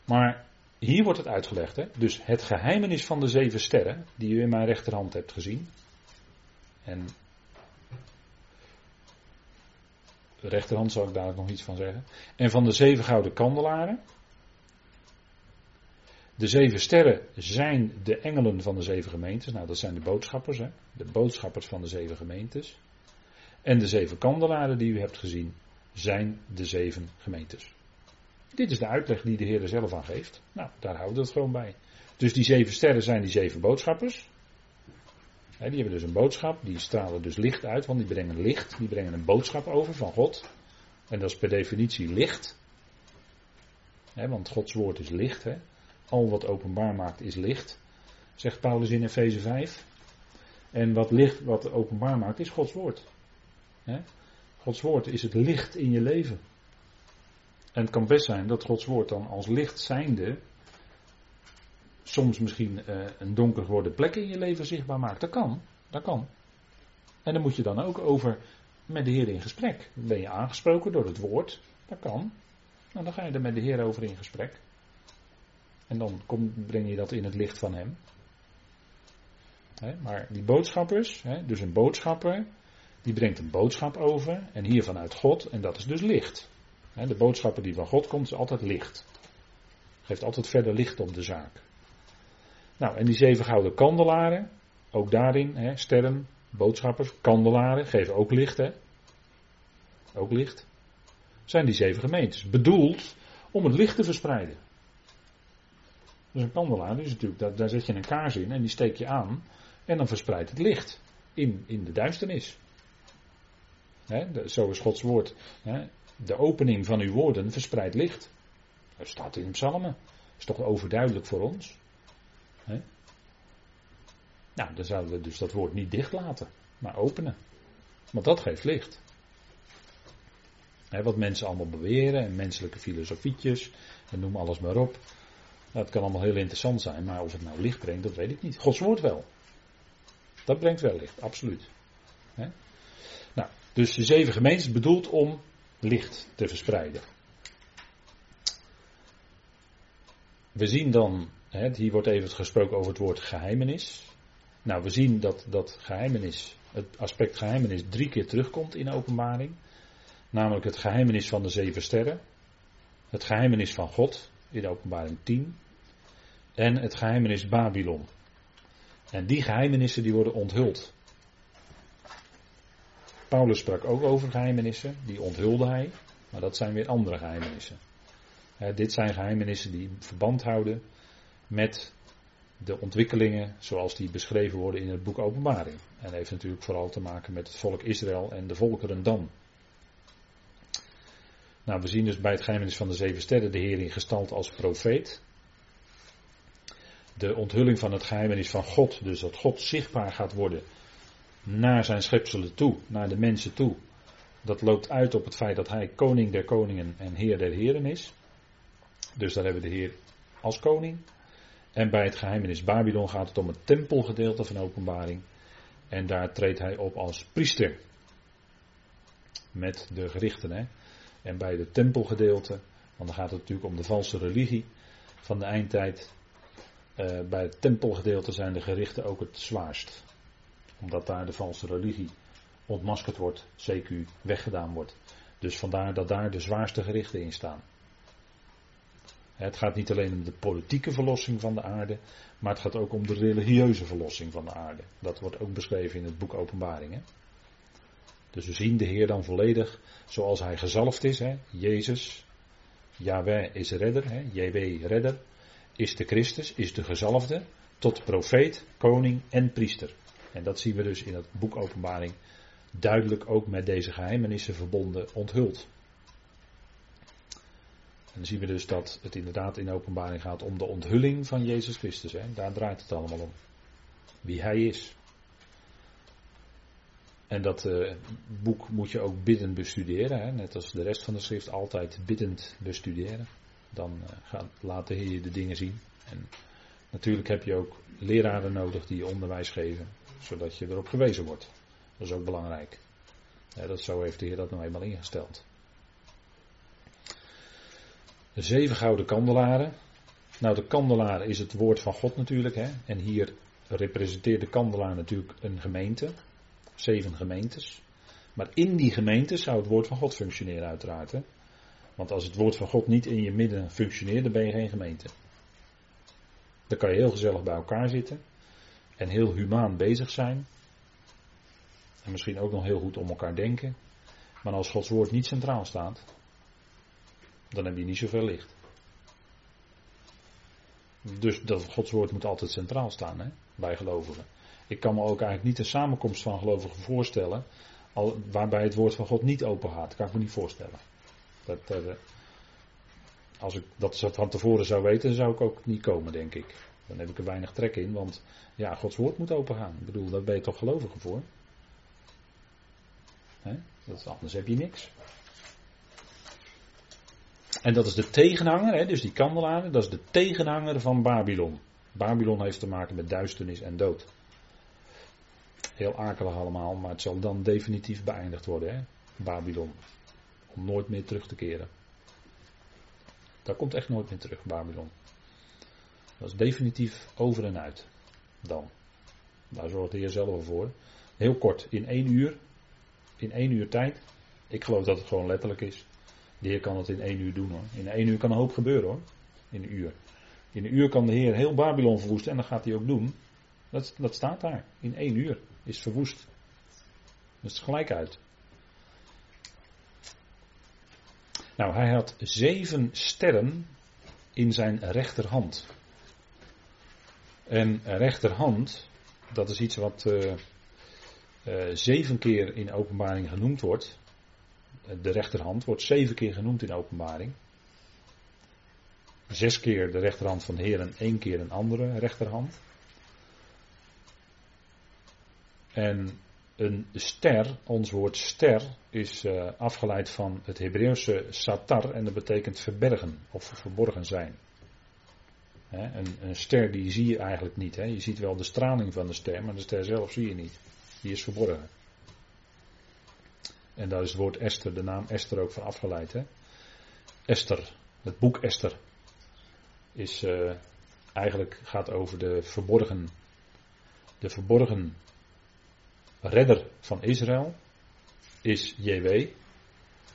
Maar hier wordt het uitgelegd. Hè? Dus het geheimenis van de zeven sterren. Die u in mijn rechterhand hebt gezien. En. Rechterhand zal ik daar nog iets van zeggen. En van de zeven gouden kandelaren. De zeven sterren zijn de engelen van de zeven gemeentes. Nou, dat zijn de boodschappers, hè? de boodschappers van de zeven gemeentes. En de zeven kandelaren die u hebt gezien zijn de zeven gemeentes. Dit is de uitleg die de Heer er zelf aan geeft. Nou, daar houden we het gewoon bij. Dus die zeven sterren zijn die zeven boodschappers. Die hebben dus een boodschap, die stralen dus licht uit, want die brengen licht, die brengen een boodschap over van God. En dat is per definitie licht. want Gods woord is licht. Al wat openbaar maakt is licht, zegt Paulus in Efeze 5. En wat licht, wat openbaar maakt, is Gods woord. Gods woord is het licht in je leven. En het kan best zijn dat Gods woord dan als licht zijnde soms misschien uh, een donker geworden plek in je leven zichtbaar maakt. Dat kan, dat kan. En dan moet je dan ook over met de Heer in gesprek. Ben je aangesproken door het woord? Dat kan. Nou, dan ga je er met de Heer over in gesprek. En dan kom, breng je dat in het licht van hem. maar die boodschappers, dus een boodschapper, die brengt een boodschap over. En hier vanuit God, en dat is dus licht. de boodschapper die van God komt, is altijd licht. Geeft altijd verder licht op de zaak. Nou, en die zeven gouden kandelaren, ook daarin, sterren, boodschappers, kandelaren, geven ook licht, hè? Ook licht. Zijn die zeven gemeentes. Bedoeld om het licht te verspreiden. Dus een kandelaar, natuurlijk, daar, daar zet je een kaars in en die steek je aan. En dan verspreidt het licht in, in de duisternis. zo is Gods woord. de opening van uw woorden verspreidt licht. Dat staat in de psalmen. Dat is toch overduidelijk voor ons. Nou, dan zouden we dus dat woord niet dicht laten, maar openen. Want dat geeft licht. wat mensen allemaal beweren en menselijke filosofietjes en noem alles maar op. Nou, het kan allemaal heel interessant zijn, maar of het nou licht brengt, dat weet ik niet. Gods woord wel. Dat brengt wel licht, absoluut. Nou, dus de zeven gemeentes bedoeld om licht te verspreiden. We zien dan, hier wordt even gesproken over het woord geheimenis. Nou, we zien dat dat geheimenis, het aspect geheimenis, drie keer terugkomt in de openbaring. Namelijk het geheimenis van de zeven sterren. Het geheimenis van God, in de openbaring 10. En het geheimenis Babylon. En die geheimenissen die worden onthuld. Paulus sprak ook over geheimenissen, die onthulde hij, maar dat zijn weer andere geheimenissen. dit zijn geheimenissen die verband houden met de ontwikkelingen zoals die beschreven worden in het boek Openbaring. En heeft natuurlijk vooral te maken met het volk Israël en de volkeren dan. Nou, we zien dus bij het geheimenis van de zeven sterren de Heer in gestalte als profeet. De onthulling van het geheimenis van God, dus dat God zichtbaar gaat worden naar zijn schepselen toe, naar de mensen toe. Dat loopt uit op het feit dat hij koning der koningen en heer der heren is. Dus daar hebben we de Heer als koning. En bij het geheimenis Babylon gaat het om het tempelgedeelte van openbaring. En daar treedt hij op als priester. Met de gerichten. Hè? En bij de tempelgedeelte, want dan gaat het natuurlijk om de valse religie van de eindtijd. Uh, bij het tempelgedeelte zijn de gerichten ook het zwaarst. Omdat daar de valse religie ontmaskerd wordt, CQ weggedaan wordt. Dus vandaar dat daar de zwaarste gerichten in staan. Het gaat niet alleen om de politieke verlossing van de aarde, maar het gaat ook om de religieuze verlossing van de aarde. Dat wordt ook beschreven in het boek Openbaringen. Dus we zien de Heer dan volledig zoals hij gezalfd is. Hè? Jezus, Yahweh is redder, hè? JW redder, is de Christus, is de gezalfde, tot profeet, koning en priester. En dat zien we dus in het boek Openbaring duidelijk ook met deze geheimenissen verbonden onthuld. En dan zien we dus dat het inderdaad in openbaring gaat om de onthulling van Jezus Christus. Hè? Daar draait het allemaal om. Wie Hij is. En dat uh, boek moet je ook biddend bestuderen. Hè? Net als de rest van de schrift altijd biddend bestuderen. Dan uh, gaat, laat de Heer je de dingen zien. En natuurlijk heb je ook leraren nodig die je onderwijs geven. Zodat je erop gewezen wordt. Dat is ook belangrijk. Dat, zo heeft de Heer dat nou eenmaal ingesteld. De zeven gouden kandelaren. Nou, de kandelaar is het woord van God natuurlijk. Hè? En hier representeert de kandelaar natuurlijk een gemeente. Zeven gemeentes. Maar in die gemeentes zou het woord van God functioneren uiteraard. Hè? Want als het woord van God niet in je midden functioneert, dan ben je geen gemeente. Dan kan je heel gezellig bij elkaar zitten. En heel humaan bezig zijn. En misschien ook nog heel goed om elkaar denken. Maar als Gods woord niet centraal staat, dan heb je niet zoveel licht. Dus dat Gods woord moet altijd centraal staan hè, bij gelovigen. Ik kan me ook eigenlijk niet een samenkomst van gelovigen voorstellen waarbij het woord van God niet open gaat. Kan ik me niet voorstellen. Dat, uh, als ik dat van tevoren zou weten, zou ik ook niet komen, denk ik. Dan heb ik er weinig trek in, want ja, Gods woord moet open gaan. Ik bedoel, daar ben je toch gelovige voor? Hè? Anders heb je niks. En dat is de tegenhanger, hè, dus die kandelaar, dat is de tegenhanger van Babylon. Babylon heeft te maken met duisternis en dood. Heel akelig allemaal, maar het zal dan definitief beëindigd worden, hè? Babylon. Om nooit meer terug te keren. Daar komt echt nooit meer terug, Babylon. Dat is definitief over en uit. Dan. Daar zorgt de Heer zelf voor. Heel kort, in één uur. In één uur tijd. Ik geloof dat het gewoon letterlijk is. De Heer kan het in één uur doen hoor. In één uur kan een hoop gebeuren hoor. In een uur. In een uur kan de Heer heel Babylon verwoesten en dat gaat hij ook doen. Dat, dat staat daar. In één uur is verwoest. Dat is gelijk uit. Nou, hij had zeven sterren in zijn rechterhand. En rechterhand, dat is iets wat uh, uh, zeven keer in openbaring genoemd wordt de rechterhand wordt zeven keer genoemd in openbaring. Zes keer de rechterhand van de Heer en één keer een andere rechterhand. En een ster, ons woord ster, is uh, afgeleid van het Hebreeuwse satar en dat betekent verbergen of verborgen zijn. een, een, ster die zie je eigenlijk niet. Je ziet wel de straling van de ster, maar de ster zelf zie je niet. Die is verborgen. En daar is het woord Esther, de naam Esther ook van afgeleid. Hè? Esther, het boek Esther, is uh, eigenlijk gaat over de verborgen, de verborgen redder van Israël, is JW.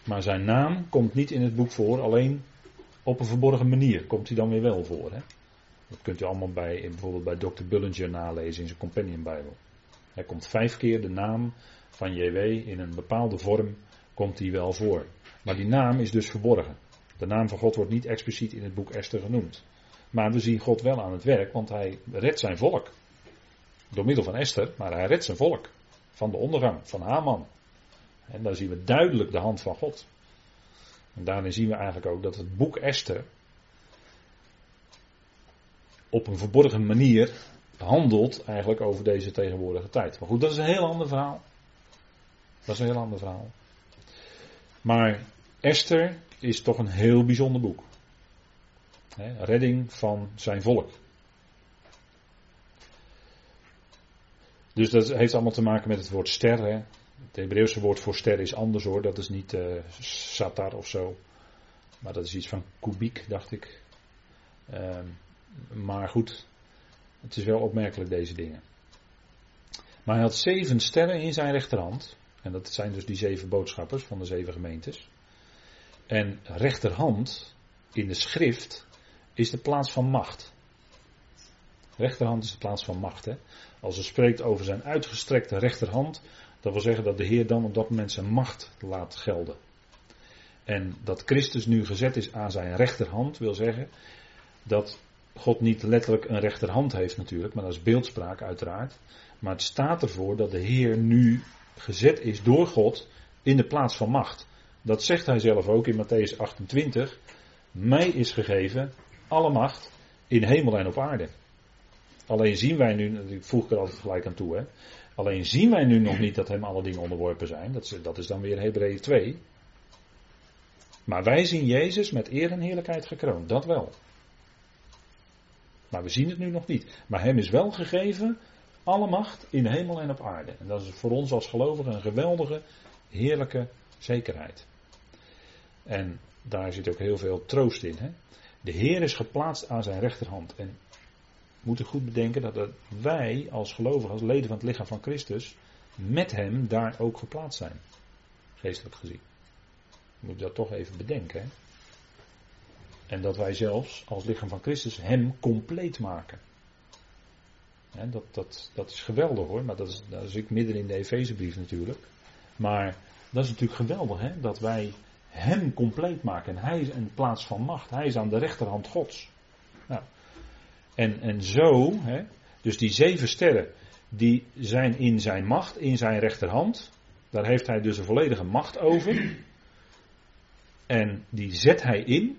Maar zijn naam komt niet in het boek voor, alleen op een verborgen manier komt hij dan weer wel voor. Hè? Dat kunt u allemaal bij, bijvoorbeeld bij Dr. Bullinger nalezen in zijn Companion Bijbel. Hij komt vijf keer de naam van JW in een bepaalde vorm komt die wel voor. Maar die naam is dus verborgen. De naam van God wordt niet expliciet in het boek Esther genoemd. Maar we zien God wel aan het werk, want hij redt zijn volk. Door middel van Esther, maar hij redt zijn volk. Van de ondergang, van Haman. En daar zien we duidelijk de hand van God. En daarin zien we eigenlijk ook dat het boek Esther op een verborgen manier handelt eigenlijk over deze tegenwoordige tijd. Maar goed, dat is een heel ander verhaal. Dat is een heel ander verhaal. Maar Esther is toch een heel bijzonder boek. redding van zijn volk. Dus dat heeft allemaal te maken met het woord ster. Hè. Het Hebreeuwse woord voor ster is anders hoor. Dat is niet uh, satar of zo. Maar dat is iets van kubiek, dacht ik. Uh, maar goed, het is wel opmerkelijk deze dingen. Maar hij had zeven sterren in zijn rechterhand. En dat zijn dus die zeven boodschappers van de zeven gemeentes. En rechterhand in de schrift is de plaats van macht. Rechterhand is de plaats van macht. Hè? Als er spreekt over zijn uitgestrekte rechterhand, dat wil zeggen dat de Heer dan op dat moment zijn macht laat gelden. En dat Christus nu gezet is aan zijn rechterhand, wil zeggen dat God niet letterlijk een rechterhand heeft natuurlijk, maar dat is beeldspraak uiteraard. Maar het staat ervoor dat de Heer nu gezet is door God in de plaats van macht. Dat zegt hij zelf ook in Matthäus 28. Mij is gegeven alle macht in hemel en op aarde. Alleen zien wij nu, ik voeg er altijd gelijk aan toe, hè. Alleen zien wij nu nog niet dat hem alle dingen onderworpen zijn. Dat is, dat is dan weer Hebreeën 2. Maar wij zien Jezus met eer en heerlijkheid gekroond. Dat wel. Maar we zien het nu nog niet. Maar hem is wel gegeven alle macht in hemel en op aarde. En dat is voor ons als gelovigen een geweldige, heerlijke zekerheid. En daar zit ook heel veel troost in. Hè? De Heer is geplaatst aan zijn rechterhand. En we moeten goed bedenken dat wij als gelovigen, als leden van het lichaam van Christus, met hem daar ook geplaatst zijn. Geestelijk gezien. Je moet dat toch even bedenken. Hè? En dat wij zelfs als lichaam van Christus hem compleet maken. Dat, dat, is geweldig hoor, maar dat is, dat ik midden in de Efezebrief natuurlijk. Maar dat is natuurlijk geweldig hè, dat wij hem compleet maken. En hij is in plaats van macht, hij is aan de rechterhand Gods. Nou, en, en zo, hè, dus die zeven sterren, die zijn in zijn macht, in zijn rechterhand. Daar heeft hij dus een volledige macht over. En die zet hij in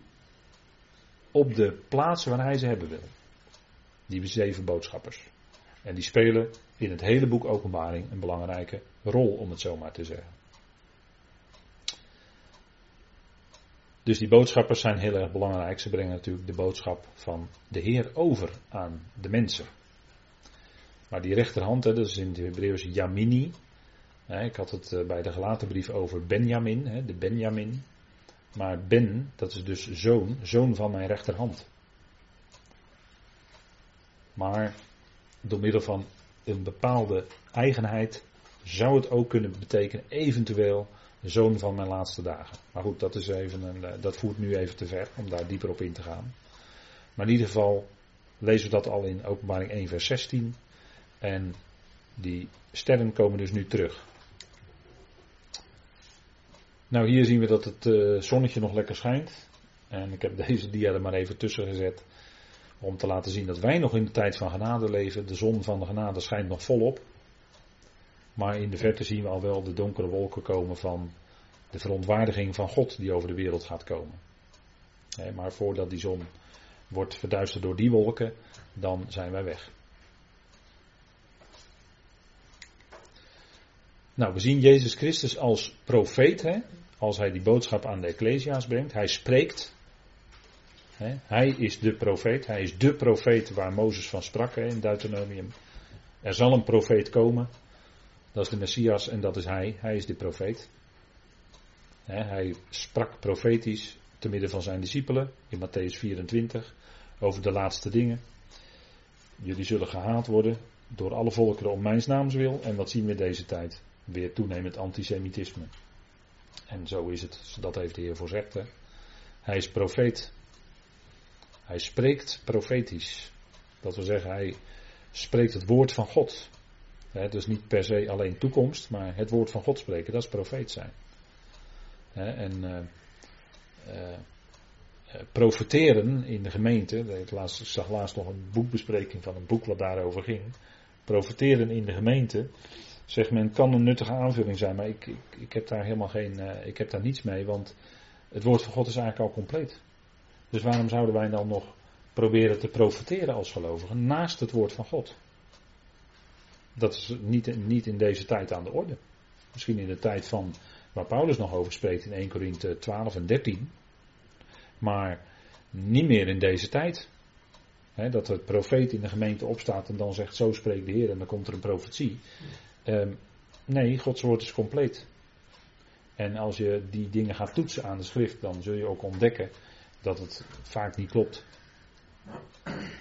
op de plaatsen waar hij ze hebben wil. Die zeven boodschappers. En die spelen in het hele boek Openbaring een belangrijke rol, om het zo maar te zeggen. Dus die boodschappers zijn heel erg belangrijk. Ze brengen natuurlijk de boodschap van de Heer over aan de mensen. Maar die rechterhand, dat is in het Hebreeuws Yamini. Ik had het eh, bij de gelaten brief over Benjamin, de Benjamin. Maar Ben, dat is dus zoon, zoon van mijn rechterhand. Maar door middel van een bepaalde eigenheid zou het ook kunnen betekenen eventueel zoon van mijn laatste dagen. Maar goed, dat, is even eh, dat voert nu even te ver om daar dieper op in te gaan. Maar in ieder geval lezen we dat al in openbaring 1 vers 16. En die sterren komen dus nu terug. Nou, hier zien we dat het uh, zonnetje nog lekker schijnt. En ik heb deze dia er maar even tussen gezet. Om te laten zien dat wij nog in de tijd van genade leven. De zon van de genade schijnt nog volop. Maar in de verte zien we al wel de donkere wolken komen van de verontwaardiging van God die over de wereld gaat komen. maar voordat die zon wordt verduisterd door die wolken, dan zijn wij weg. Nou, we zien Jezus Christus als profeet, hè, als hij die boodschap aan de Ecclesia's brengt. Hij spreekt. Hij is de profeet. Hij is de profeet waar Mozes van sprak in Deuteronomium. Er zal een profeet komen. Dat is de Messias en dat is hij. Hij is de profeet. Hij sprak profetisch te midden van zijn discipelen in Matthäus 24 over de laatste dingen. Jullie zullen gehaat worden door alle volkeren om mijn naams wil. En wat zien we deze tijd? weer toenemend antisemitisme. En zo is het, dat heeft de Heer voorzegd. Hij is profeet. Hij spreekt profetisch. Dat wil zeggen, hij spreekt het woord van God. He, dus niet per se alleen toekomst, maar het woord van God spreken, dat is profeet zijn. en uh, profeteren in de gemeente, ik, laatst, zag laatst nog een boekbespreking van een boek wat daarover ging. Profeteren in de gemeente, Zeg men kan een nuttige aanvulling zijn, maar ik, ik, ik heb daar helemaal geen, ik heb daar niets mee, want het woord van God is eigenlijk al compleet. Dus waarom zouden wij dan nog proberen te profiteren als gelovigen naast het woord van God? Dat is niet, niet in deze tijd aan de orde. Misschien in de tijd van waar Paulus nog over spreekt in 1 Korinthe 12 en 13. Maar niet meer in deze tijd. dat het profeet in de gemeente opstaat en dan zegt zo spreekt de Heer en dan komt er een profetie. Ehm, nee, Gods woord is compleet. En als je die dingen gaat toetsen aan de schrift, dan zul je ook ontdekken dat het vaak niet klopt.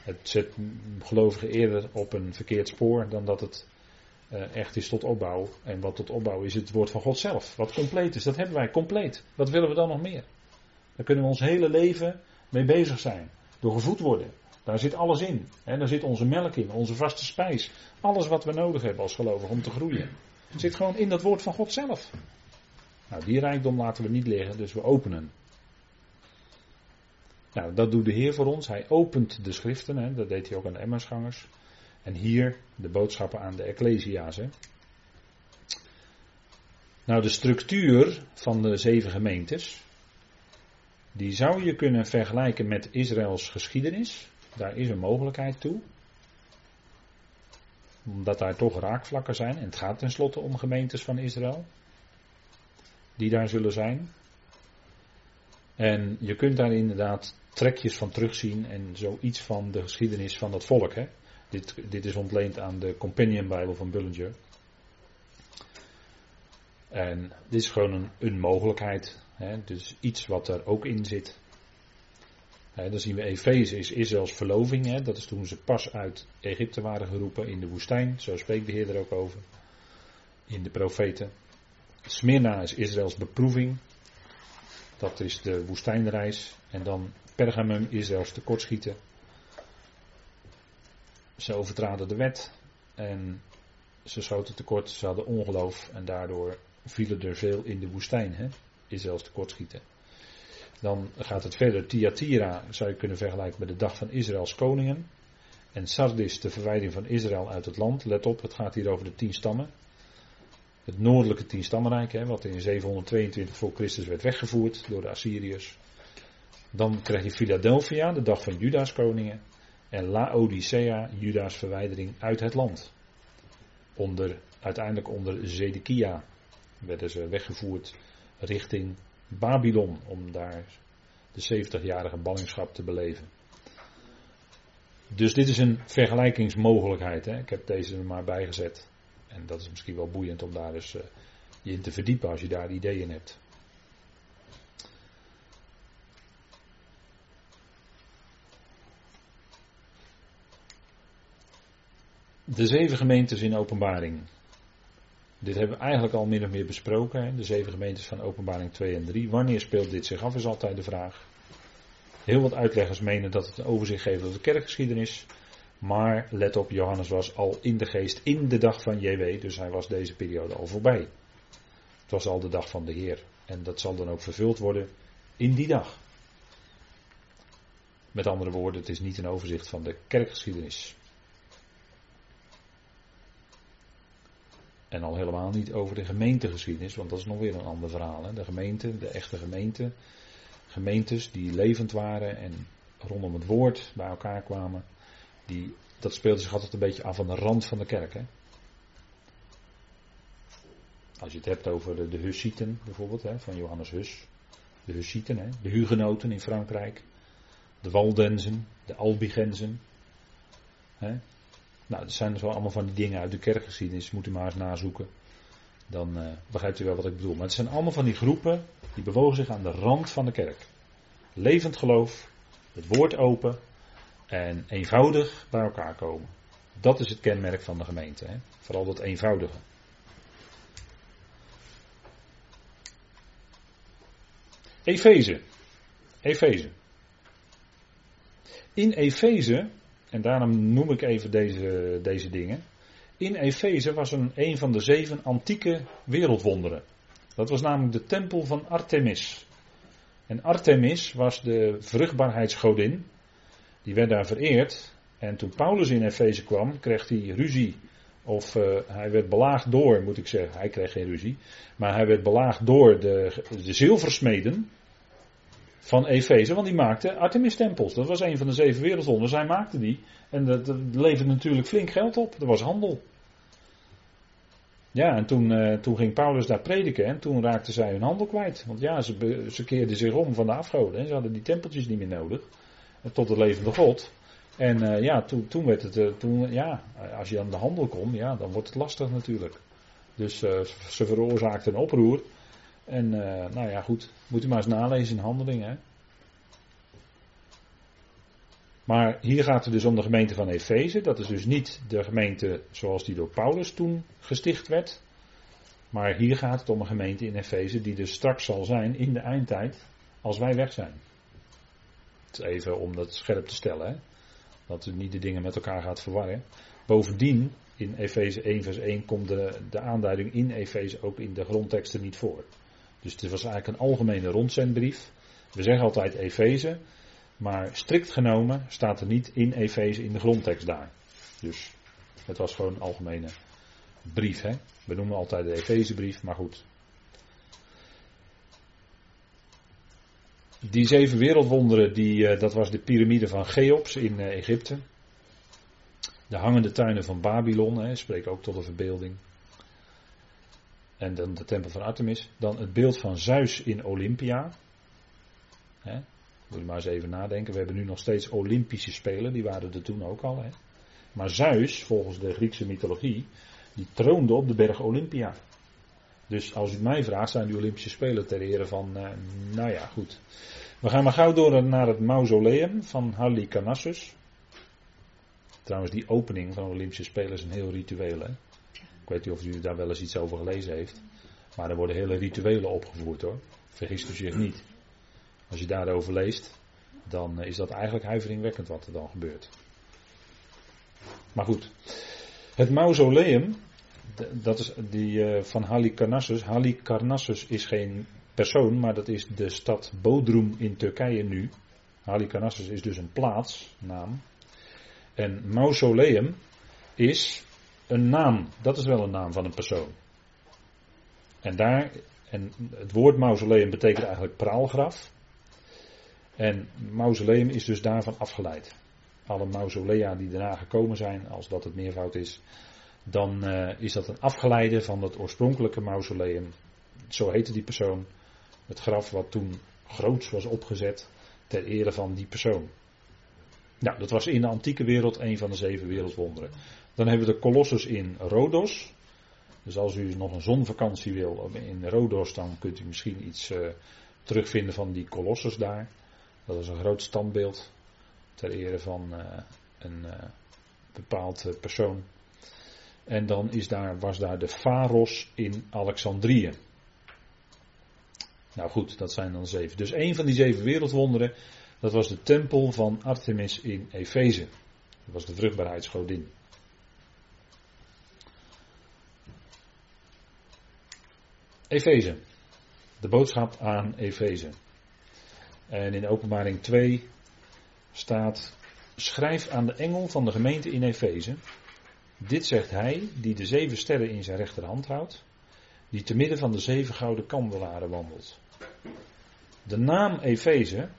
Het zet gelovigen eerder op een verkeerd spoor dan dat het uh, echt is tot opbouw. En wat tot opbouw is het woord van God zelf. Wat compleet is, dat hebben wij compleet. Wat willen we dan nog meer? Daar kunnen we ons hele leven mee bezig zijn. door gevoed worden. Daar zit alles in. Hè? Daar zit onze melk in, onze vaste spijs. Alles wat we nodig hebben als gelovigen om te groeien. Zit gewoon in dat woord van God zelf. Nou, die rijkdom laten we niet liggen, dus we openen. Nou, dat doet de Heer voor ons. Hij opent de schriften, hè? dat deed hij ook aan de Emmersgangers. En hier de boodschappen aan de Ecclesia's. Nou, de structuur van de zeven gemeentes, die zou je kunnen vergelijken met Israëls geschiedenis. Daar is een mogelijkheid toe. Omdat daar toch raakvlakken zijn. En het gaat tenslotte om gemeentes van Israël. Die daar zullen zijn. En je kunt daar inderdaad trekjes van terugzien en zoiets van de geschiedenis van dat volk. Hè? Dit, dit is ontleend aan de Companion Bible van Bullinger. En dit is gewoon een, een mogelijkheid. Hè? Dus iets wat er ook in zit. Dan zien we Efeze is Israëls verloving. Hè? Dat is toen ze pas uit Egypte waren geroepen in de woestijn. Zo spreekt de Heer er ook over. In de profeten. Smyrna is Israëls beproeving. Dat is de woestijnreis. En dan Pergamum Israëls tekortschieten. Ze overtraden de wet. En ze schoten tekort. Ze hadden ongeloof. En daardoor vielen er veel in de woestijn. Hè? Israëls tekortschieten. Dan gaat het verder. Thyatira zou je kunnen vergelijken met de dag van Israëls koningen. En Sardis, de verwijding van Israël uit het land. Let op, het gaat hier over de tien stammen. Het noordelijke tienstammenrijk, hè, wat in 722 voor Christus werd weggevoerd door de Assyriërs. Dan krijg je Philadelphia, de dag van Juda's koningen. En Laodicea, Juda's verwijdering uit het land. Onder, uiteindelijk onder Zedekia werden ze weggevoerd richting Babylon om daar de 70-jarige ballingschap te beleven. Dus dit is een vergelijkingsmogelijkheid. Hè? Ik heb deze er maar bijgezet. En dat is misschien wel boeiend om daar dus uh, je in te verdiepen als je daar ideeën hebt. De zeven gemeentes in openbaring. Dit hebben we eigenlijk al min of meer besproken. De zeven gemeentes van openbaring 2 en 3. Wanneer speelt dit zich af is altijd de vraag. Heel wat uitleggers menen dat het een overzicht geeft over de kerkgeschiedenis. Maar let op, Johannes was al in de geest in de dag van JW. Dus hij was deze periode al voorbij. Het was al de dag van de Heer. En dat zal dan ook vervuld worden in die dag. Met andere woorden, het is niet een overzicht van de kerkgeschiedenis. En al helemaal niet over de gemeentegeschiedenis, want dat is nog weer een ander verhaal. Hè? De gemeente, de echte gemeente. Gemeentes die levend waren en rondom het woord bij elkaar kwamen. Die, dat speelde zich altijd een beetje af aan de rand van de kerk. Hè? Als je het hebt over de, de Hussieten bijvoorbeeld, hè, van Johannes Hus. De Hussieten, hè, de Hugenoten in Frankrijk. De Waldenzen, de Albigenzen. Hè, nou, dat zijn zo allemaal van die dingen uit de kerkgeschiedenis. Moet u maar eens nazoeken. Dan uh, begrijpt u wel wat ik bedoel. Maar het zijn allemaal van die groepen die bewogen zich aan de rand van de kerk. Levend geloof, het woord open en eenvoudig bij elkaar komen. Dat is het kenmerk van de gemeente. Hè? Vooral dat eenvoudige. Efeze. Efeze. In Efeze en daarom noem ik even deze, deze dingen. In Efeze was een, een van de zeven antieke wereldwonderen. Dat was namelijk de tempel van Artemis. En Artemis was de vruchtbaarheidsgodin. Die werd daar vereerd. En toen Paulus in Efeze kwam, kreeg hij ruzie. Of uh, hij werd belaagd door, moet ik zeggen. Hij kreeg geen ruzie. Maar hij werd belaagd door de, de zilversmeden van Efeze, want die maakte Artemis-tempels. Dat was een van de zeven wereldwonders. Hij maakte die. En dat, dat leverde natuurlijk flink geld op. Er was handel. Ja, en toen, uh, toen ging Paulus daar prediken en toen raakten zij hun handel kwijt. Want ja, ze, ze keerden zich om van de afgoden. En ze hadden die tempeltjes niet meer nodig. Tot de levende God. En uh, ja, toen, toen werd het, uh, toen, ja, als je aan de handel komt, ja, dan wordt het lastig natuurlijk. Dus ze veroorzaakten een oproer. En nou ja, goed, moet u maar eens nalezen in handelingen. Maar hier gaat het dus om de gemeente van Efeze. Dat is dus niet de gemeente zoals die door Paulus toen gesticht werd. Maar hier gaat het om een gemeente in Efeze die dus straks zal zijn in de eindtijd als wij weg zijn. Even om dat scherp te stellen. Hè? Dat u niet de dingen met elkaar gaat verwarren. Bovendien, in Efeze 1 vers 1 komt de, de aanduiding in Efeze ook in de grondteksten niet voor. Dus het was eigenlijk een algemene rondzendbrief. We zeggen altijd Efeze, maar strikt genomen staat er niet in Efeze in de grondtekst daar. Dus het was gewoon een algemene brief. Hè? We noemen altijd de Efezebrief, maar goed. Die zeven wereldwonderen, die, eh, dat was de piramide van Cheops in eh, Egypte. De hangende tuinen van Babylon, hè, spreken ook tot de verbeelding. En dan de tempel van Artemis. Dan het beeld van Zeus in Olympia. Hè. Moet je maar eens even nadenken. We hebben nu nog steeds Olympische Spelen, die waren er toen ook al. Hè. Maar Zeus, volgens de Griekse mythologie, die troonde op de berg Olympia. Dus als u mij vraagt, zijn die Olympische Spelen ter ere van, uh, nou ja, goed. We gaan maar gauw door naar het mausoleum van Halicarnassus. Trouwens, die opening van de Olympische Spelen is een heel ritueel. Hè? Ik weet niet of u daar wel eens iets over gelezen heeft. Maar er worden hele rituelen opgevoerd hoor. Vergist u zich niet. Als je daarover leest, dan is dat eigenlijk huiveringwekkend wat er dan gebeurt. Maar goed. Het mausoleum, dat is die uh, van Halikarnassus. Halikarnassus is geen persoon, maar dat is de stad Bodrum in Turkije nu. Halikarnassus is dus een plaatsnaam. En mausoleum is een naam. Dat is wel een naam van een persoon. En daar, en het woord mausoleum betekent eigenlijk praalgraf. En mausoleum is dus daarvan afgeleid. Alle mausolea die daarna gekomen zijn, als dat het meervoud is, dan uh, is dat een afgeleide van het oorspronkelijke mausoleum. Zo heette die persoon. Het graf wat toen groots was opgezet ter ere van die persoon. Nou, dat was in de antieke wereld een van de zeven wereldwonderen. Dan hebben we de Colossus in Rodos. Dus als u nog een zonvakantie wil in Rodos, dan kunt u misschien iets uh, terugvinden van die Colossus daar. Dat is een groot standbeeld ter ere van uh, een bepaald persoon. En dan is daar, was daar de Pharos in Alexandrië. Nou goed, dat zijn dan zeven. Dus een van die zeven wereldwonderen, dat was de tempel van Artemis in Efeze. Dat was de vruchtbaarheidsgodin. Efeze. De boodschap aan Efeze. En in openbaring 2 staat: Schrijf aan de engel van de gemeente in Efeze. Dit zegt hij, die de zeven sterren in zijn rechterhand houdt, die te midden van de zeven gouden kandelaren wandelt. De naam Efeze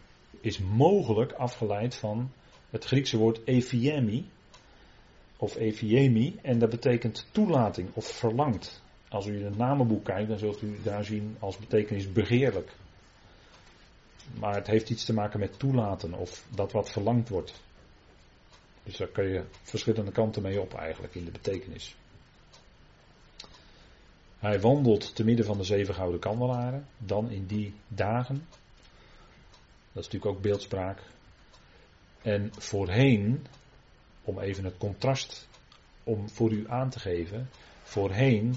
is mogelijk afgeleid van het Griekse woord efiemi, of efiemi, en dat betekent toelating of verlangt. Als u in het namenboek kijkt, dan zult u daar zien als betekenis begeerlijk. Maar het heeft iets te maken met toelaten of dat wat verlangd wordt. Dus daar kun je verschillende kanten mee op eigenlijk in de betekenis. Hij wandelt te midden van de zeven gouden kandelaren. Dan in die dagen. Dat is natuurlijk ook beeldspraak. En voorheen, om even het contrast om voor u aan te geven. Voorheen,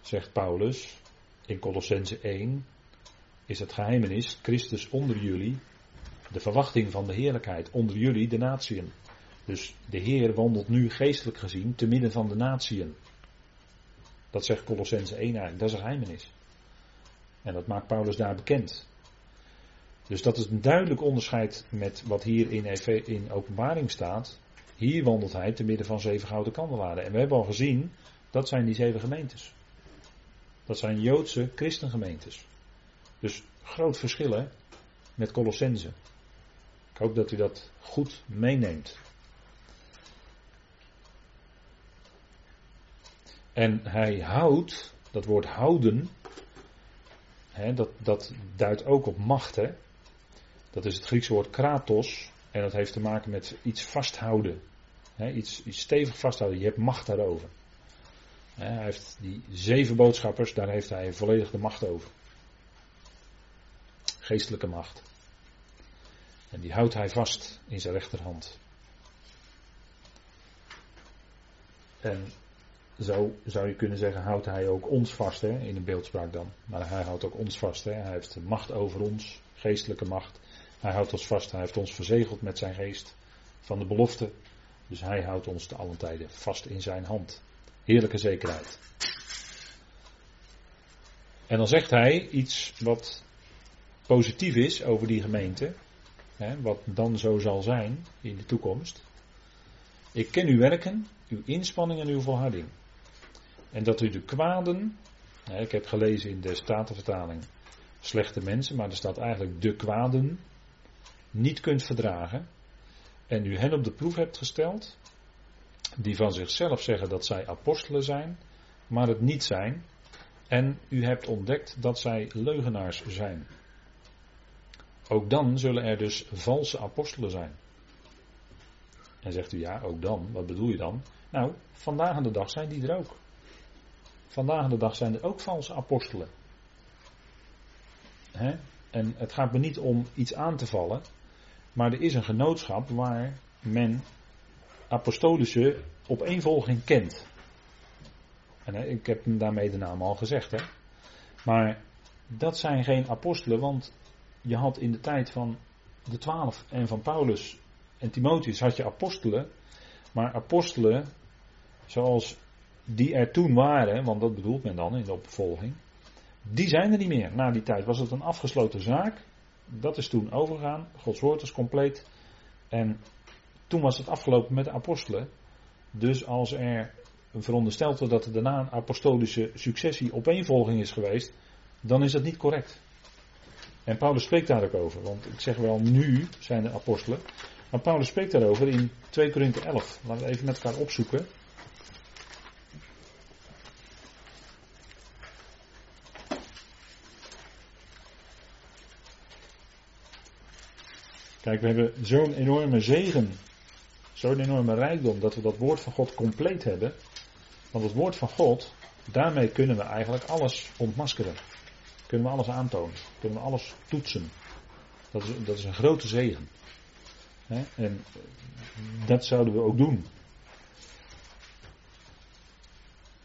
zegt Paulus in Colossense 1, is het geheimenis Christus onder jullie, de verwachting van de heerlijkheid onder jullie, de natieën. Dus de Heer wandelt nu geestelijk gezien te midden van de natieën. Dat zegt Colossense 1 eigenlijk, dat is een geheimenis. En dat maakt Paulus daar bekend. Dus dat is een duidelijk onderscheid met wat hier in, in openbaring staat. Hier wandelt hij te midden van zeven gouden kandelaren. En we hebben al gezien, dat zijn die zeven gemeentes. Dat zijn Joodse christengemeentes. Dus groot verschil hè, met Colossense. Ik hoop dat u dat goed meeneemt. En hij houdt, dat woord houden, hè, dat, dat duidt ook op macht. Hè? Dat is het Griekse woord kratos. En dat heeft te maken met iets vasthouden. Hè, iets, iets stevig vasthouden. Je hebt macht daarover. Hij heeft die zeven boodschappers, daar heeft hij volledig de macht over. Geestelijke macht. En die houdt hij vast in zijn rechterhand. En zo zou je kunnen zeggen, houdt hij ook ons vast, hè, in een beeldspraak dan. Maar hij houdt ook ons vast. Hè. Hij heeft macht over ons, geestelijke macht. Hij houdt ons vast, hij heeft ons verzegeld met zijn geest van de belofte. Dus hij houdt ons te allen tijden vast in zijn hand. Heerlijke zekerheid. En dan zegt hij iets wat positief is over die gemeente. Hè, wat dan zo zal zijn in de toekomst. Ik ken uw werken, uw inspanning en uw volharding. En dat u de kwaden, ik heb gelezen in de Statenvertaling, slechte mensen, maar er staat eigenlijk de kwaden, niet kunt verdragen. En u hen op de proef hebt gesteld, die van zichzelf zeggen dat zij apostelen zijn, maar het niet zijn. En u hebt ontdekt dat zij leugenaars zijn. Ook dan zullen er dus valse apostelen zijn. En zegt u ja, ook dan, wat bedoel je dan? Nou, vandaag aan de dag zijn die er ook. Vandaag de dag zijn er ook valse apostelen. En het gaat me niet om iets aan te vallen, maar er is een genootschap waar men apostolische opeenvolging kent. En ik heb daarmee de naam al gezegd. Hè? Maar dat zijn geen apostelen, want je had in de tijd van de twaalf en van Paulus en Timotheus had je apostelen. Maar apostelen zoals die er toen waren, want dat bedoelt men dan in de opvolging, die zijn er niet meer. Na die tijd was het een afgesloten zaak. Dat is toen overgegaan. Gods woord is compleet. En toen was het afgelopen met de apostelen. Dus als er verondersteld wordt dat er daarna een apostolische successie opeenvolging is geweest, dan is dat niet correct. En Paulus spreekt daar ook over, want ik zeg wel nu zijn er apostelen, maar Paulus spreekt daarover in 2 Korinthe 11. Laten we even met elkaar opzoeken. Kijk, we hebben zo'n enorme zegen, zo'n enorme rijkdom, dat we dat woord van God compleet hebben. Want het woord van God, daarmee kunnen we eigenlijk alles ontmaskeren. Kunnen we alles aantonen. Kunnen we alles toetsen. Dat is, dat is een grote zegen. En dat zouden we ook doen.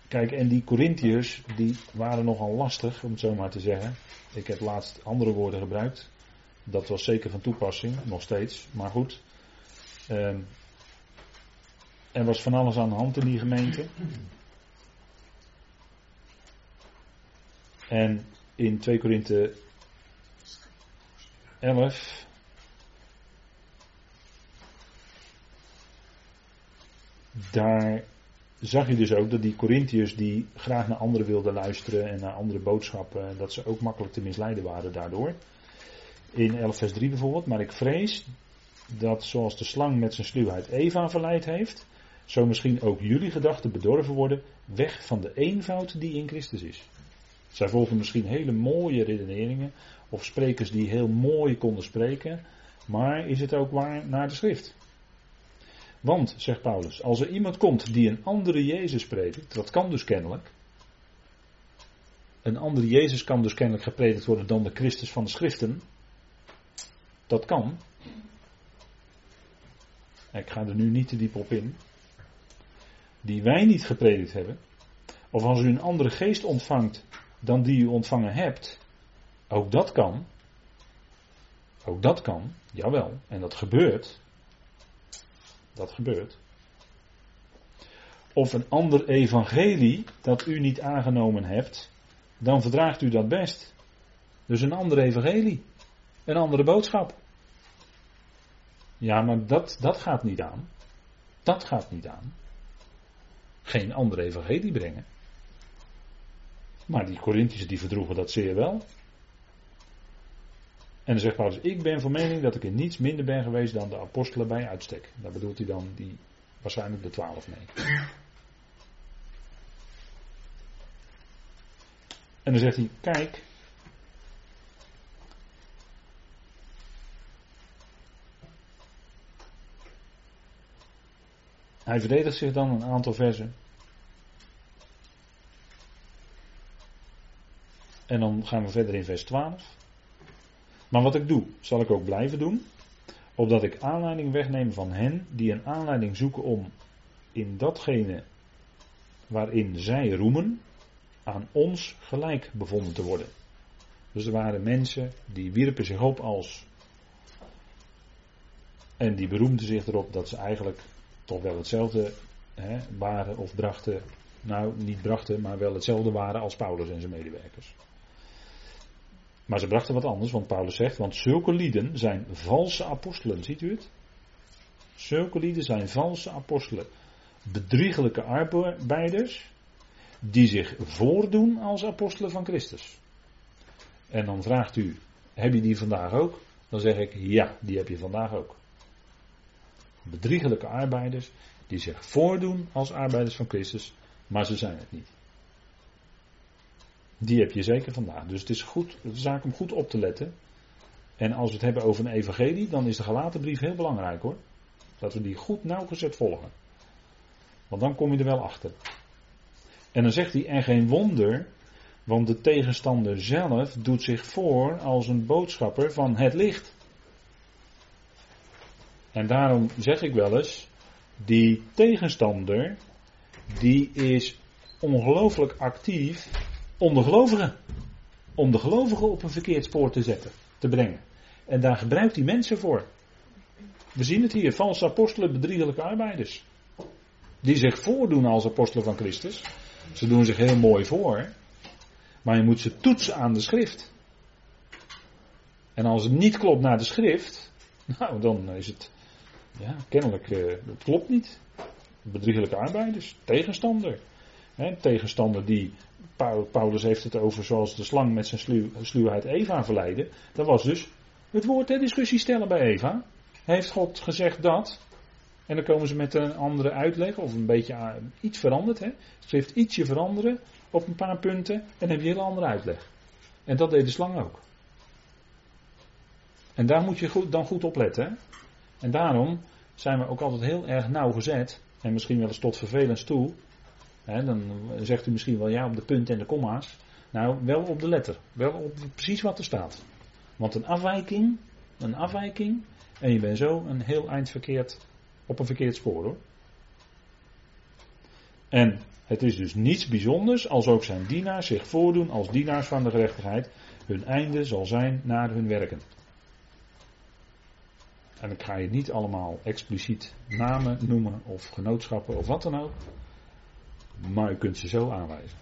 Kijk, en die Corinthiërs, die waren nogal lastig, om het zo maar te zeggen. Ik heb laatst andere woorden gebruikt. Dat was zeker van toepassing, nog steeds. Maar goed. Ehm, er was van alles aan de hand in die gemeente. En in 2 Korinthe 11. Daar zag je dus ook dat die Corinthiërs die graag naar anderen wilden luisteren en naar andere boodschappen, dat ze ook makkelijk te misleiden waren daardoor. In 11 vers 3 bijvoorbeeld, maar ik vrees dat zoals de slang met zijn sluwheid Eva verleid heeft, zo misschien ook jullie gedachten bedorven worden, weg van de eenvoud die in Christus is. Zij volgen misschien hele mooie redeneringen of sprekers die heel mooi konden spreken, maar is het ook waar naar de schrift? Want, zegt Paulus, als er iemand komt die een andere Jezus predikt, dat kan dus kennelijk. Een andere Jezus kan dus kennelijk gepredikt worden dan de Christus van de schriften. Dat kan. Ik ga er nu niet te diep op in. Die wij niet gepredikt hebben. Of als u een andere geest ontvangt dan die u ontvangen hebt. Ook dat kan. Ook dat kan, jawel. En dat gebeurt. Dat gebeurt. Of een ander evangelie dat u niet aangenomen hebt, dan verdraagt u dat best. Dus een ander evangelie. Een andere boodschap. Ja, maar dat, dat gaat niet aan. Dat gaat niet aan. Geen andere evangelie brengen. Maar die Corinthiërs die verdroegen dat zeer wel. En dan zegt Paulus, ik ben van mening dat ik in niets minder ben geweest dan de apostelen bij uitstek. Daar bedoelt hij dan die, waarschijnlijk de twaalf mee. En dan zegt hij, kijk. Hij verdedigt zich dan een aantal versen. En dan gaan we verder in vers 12. Maar wat ik doe, zal ik ook blijven doen. Opdat ik aanleiding wegneem van hen die een aanleiding zoeken om in datgene waarin zij roemen, aan ons gelijk bevonden te worden. Dus er waren mensen die wierpen zich op als En die beroemden zich erop dat ze eigenlijk toch wel hetzelfde hè, waren of brachten. Nou, niet brachten, maar wel hetzelfde waren als Paulus en zijn medewerkers. Maar ze brachten wat anders, want Paulus zegt, want zulke lieden zijn valse apostelen. Ziet u het? Zulke lieden zijn valse apostelen. Bedriegelijke arbeiders die zich voordoen als apostelen van Christus. En dan vraagt u, heb je die vandaag ook? Dan zeg ik, ja, die heb je vandaag ook. Bedriegelijke arbeiders die zich voordoen als arbeiders van Christus, maar ze zijn het niet. Die heb je zeker vandaag. Dus het is goed, de zaak om goed op te letten. En als we het hebben over een evangelie, dan is de gelaten brief heel belangrijk hoor. Dat we die goed nauwgezet volgen. Want dan kom je er wel achter. En dan zegt hij, en geen wonder, want de tegenstander zelf doet zich voor als een boodschapper van het licht. En daarom zeg ik wel eens, die tegenstander, die is ongelooflijk actief om de gelovigen. Om de gelovigen op een verkeerd spoor te zetten, te brengen. En daar gebruikt hij mensen voor. We zien het hier, valse apostelen, bedriegelijke arbeiders. Die zich voordoen als apostelen van Christus. Ze doen zich heel mooi voor. Maar je moet ze toetsen aan de schrift. En als het niet klopt naar de schrift, nou dan is het, ja, kennelijk, uh, het klopt niet. Bedriegelijke arbeiders, tegenstander. He, tegenstander die, Paulus heeft het over zoals de slang met zijn sluw, sluwheid Eva verleidde. Dat was dus het woord ter discussie stellen bij Eva. Heeft God gezegd dat? En dan komen ze met een andere uitleg, of een beetje eh, iets veranderd. Hè? Schrift ietsje veranderen op een paar punten en dan heb je een hele andere uitleg. En dat deed de slang ook. En daar moet je goed, dan goed op letten. En daarom zijn we ook altijd heel erg nauwgezet. En misschien wel eens tot vervelend toe. Hè, dan zegt u misschien wel ja op de punten en de komma's. Nou, wel op de letter. Wel op precies wat er staat. Want een afwijking, een afwijking. En je bent zo een heel eind verkeerd op een verkeerd spoor hoor. En het is dus niets bijzonders als ook zijn dienaars zich voordoen als dienaars van de gerechtigheid. Hun einde zal zijn naar hun werken. En ik ga je niet allemaal expliciet namen noemen of genootschappen of wat dan ook. Maar u kunt ze zo aanwijzen.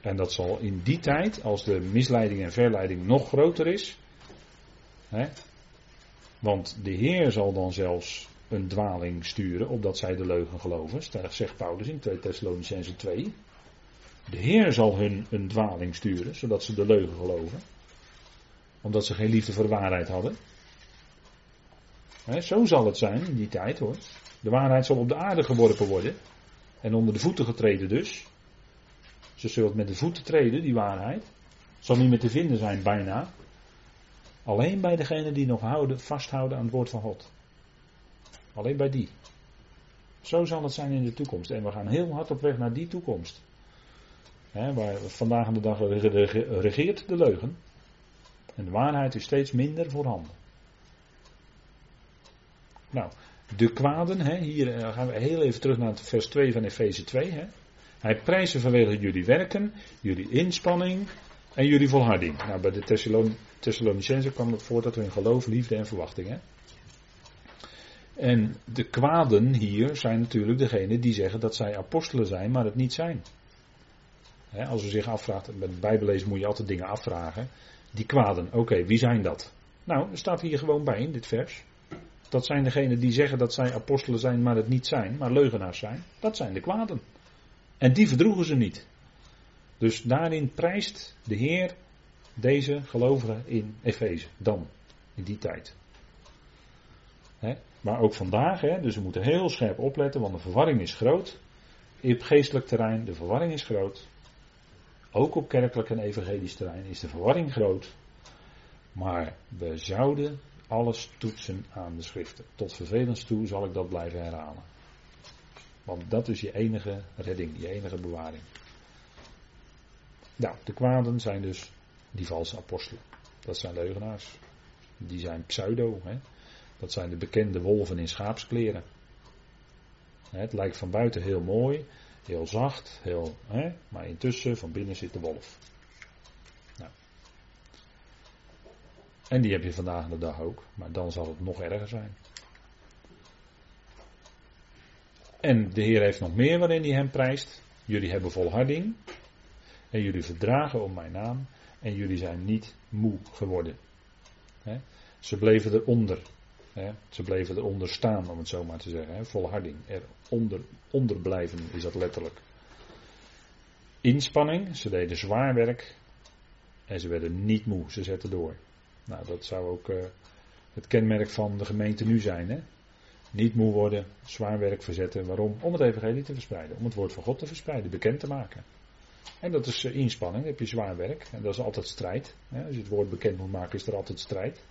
En dat zal in die tijd, als de misleiding en verleiding nog groter is. Hè, want de Heer zal dan zelfs een dwaling sturen, opdat zij de leugen geloven. Zegt Paulus in 2 Thessalonicense 2. De Heer zal hun een dwaling sturen, zodat ze de leugen geloven. Omdat ze geen liefde voor de waarheid hadden. zo zal het zijn in die tijd hoor. De waarheid zal op de aarde geworpen worden. En onder de voeten getreden dus. Ze zult met de voeten treden, die waarheid. Zal niet meer te vinden zijn bijna. Alleen bij degenen die nog houden, vasthouden aan het woord van God. Alleen bij die. Zo zal het zijn in de toekomst. En we gaan heel hard op weg naar die toekomst. He, waar vandaag de dag regeert de leugen. En de waarheid is steeds minder voorhanden. Nou, de kwaden, he, hier eh, gaan we heel even terug naar vers 2 van Efeze 2. He. Hij prijzen vanwege jullie werken, jullie inspanning en jullie volharding. Nou, bij de Thessalonicenzen kwam het voor dat hun geloof, liefde en verwachting. Hè? En de kwaden hier zijn natuurlijk degenen die zeggen dat zij apostelen zijn, maar het niet zijn. als u zich afvraagt, bij het bijbelezen moet je altijd dingen afvragen. Die kwaden, oké, wie zijn dat? Nou, er staat hier gewoon bij in dit vers. Dat zijn degenen die zeggen dat zij apostelen zijn, maar het niet zijn, maar leugenaars zijn. Dat zijn de kwaden. En die verdroegen ze niet. Dus daarin prijst de Heer deze gelovigen in Efeze. Dan, in die tijd. Maar ook vandaag, dus we moeten heel scherp opletten, want de verwarring is groot. Op geestelijk terrein, de verwarring is groot. Ook op kerkelijk en evangelisch terrein is de verwarring groot. Maar we zouden alles toetsen aan de schriften. Tot vervelens toe zal ik dat blijven herhalen. Want dat is je enige redding, je enige bewaring. Nou, de kwaden zijn dus die valse apostelen. Dat zijn leugenaars. Die zijn pseudo. Hè? Dat zijn de bekende wolven in schaapskleren. Het lijkt van buiten heel mooi, heel zacht, heel, hè? maar intussen van binnen zit de wolf. Nou. En die heb je vandaag de dag ook, maar dan zal het nog erger zijn. En de Heer heeft nog meer waarin hij hem prijst. Jullie hebben volharding. En jullie verdragen om mijn naam. En jullie zijn niet moe geworden. Ze bleven eronder. Ze bleven eronder staan, om het zo maar te zeggen. Volharding. Eronder onder blijven is dat letterlijk. Inspanning. Ze deden zwaar werk. En ze werden niet moe. Ze zetten door. Nou, dat zou ook uh, het kenmerk van de gemeente nu zijn. Hè? Niet moe worden, zwaar werk verzetten. Waarom? Om het evangelie te verspreiden. Om het woord van God te verspreiden, bekend te maken. En dat is uh, inspanning, heb je zwaar werk. En dat is altijd strijd. Hè? Als je het woord bekend moet maken, is er altijd strijd.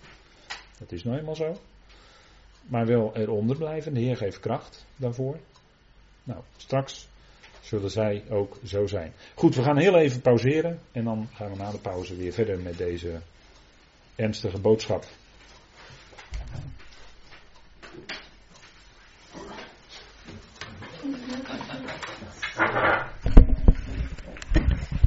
Dat is nou eenmaal zo. Maar wel eronder blijven. De Heer geeft kracht daarvoor. Nou, straks zullen zij ook zo zijn. Goed, we gaan heel even pauzeren. En dan gaan we na de pauze weer verder met deze ernstige boodschap.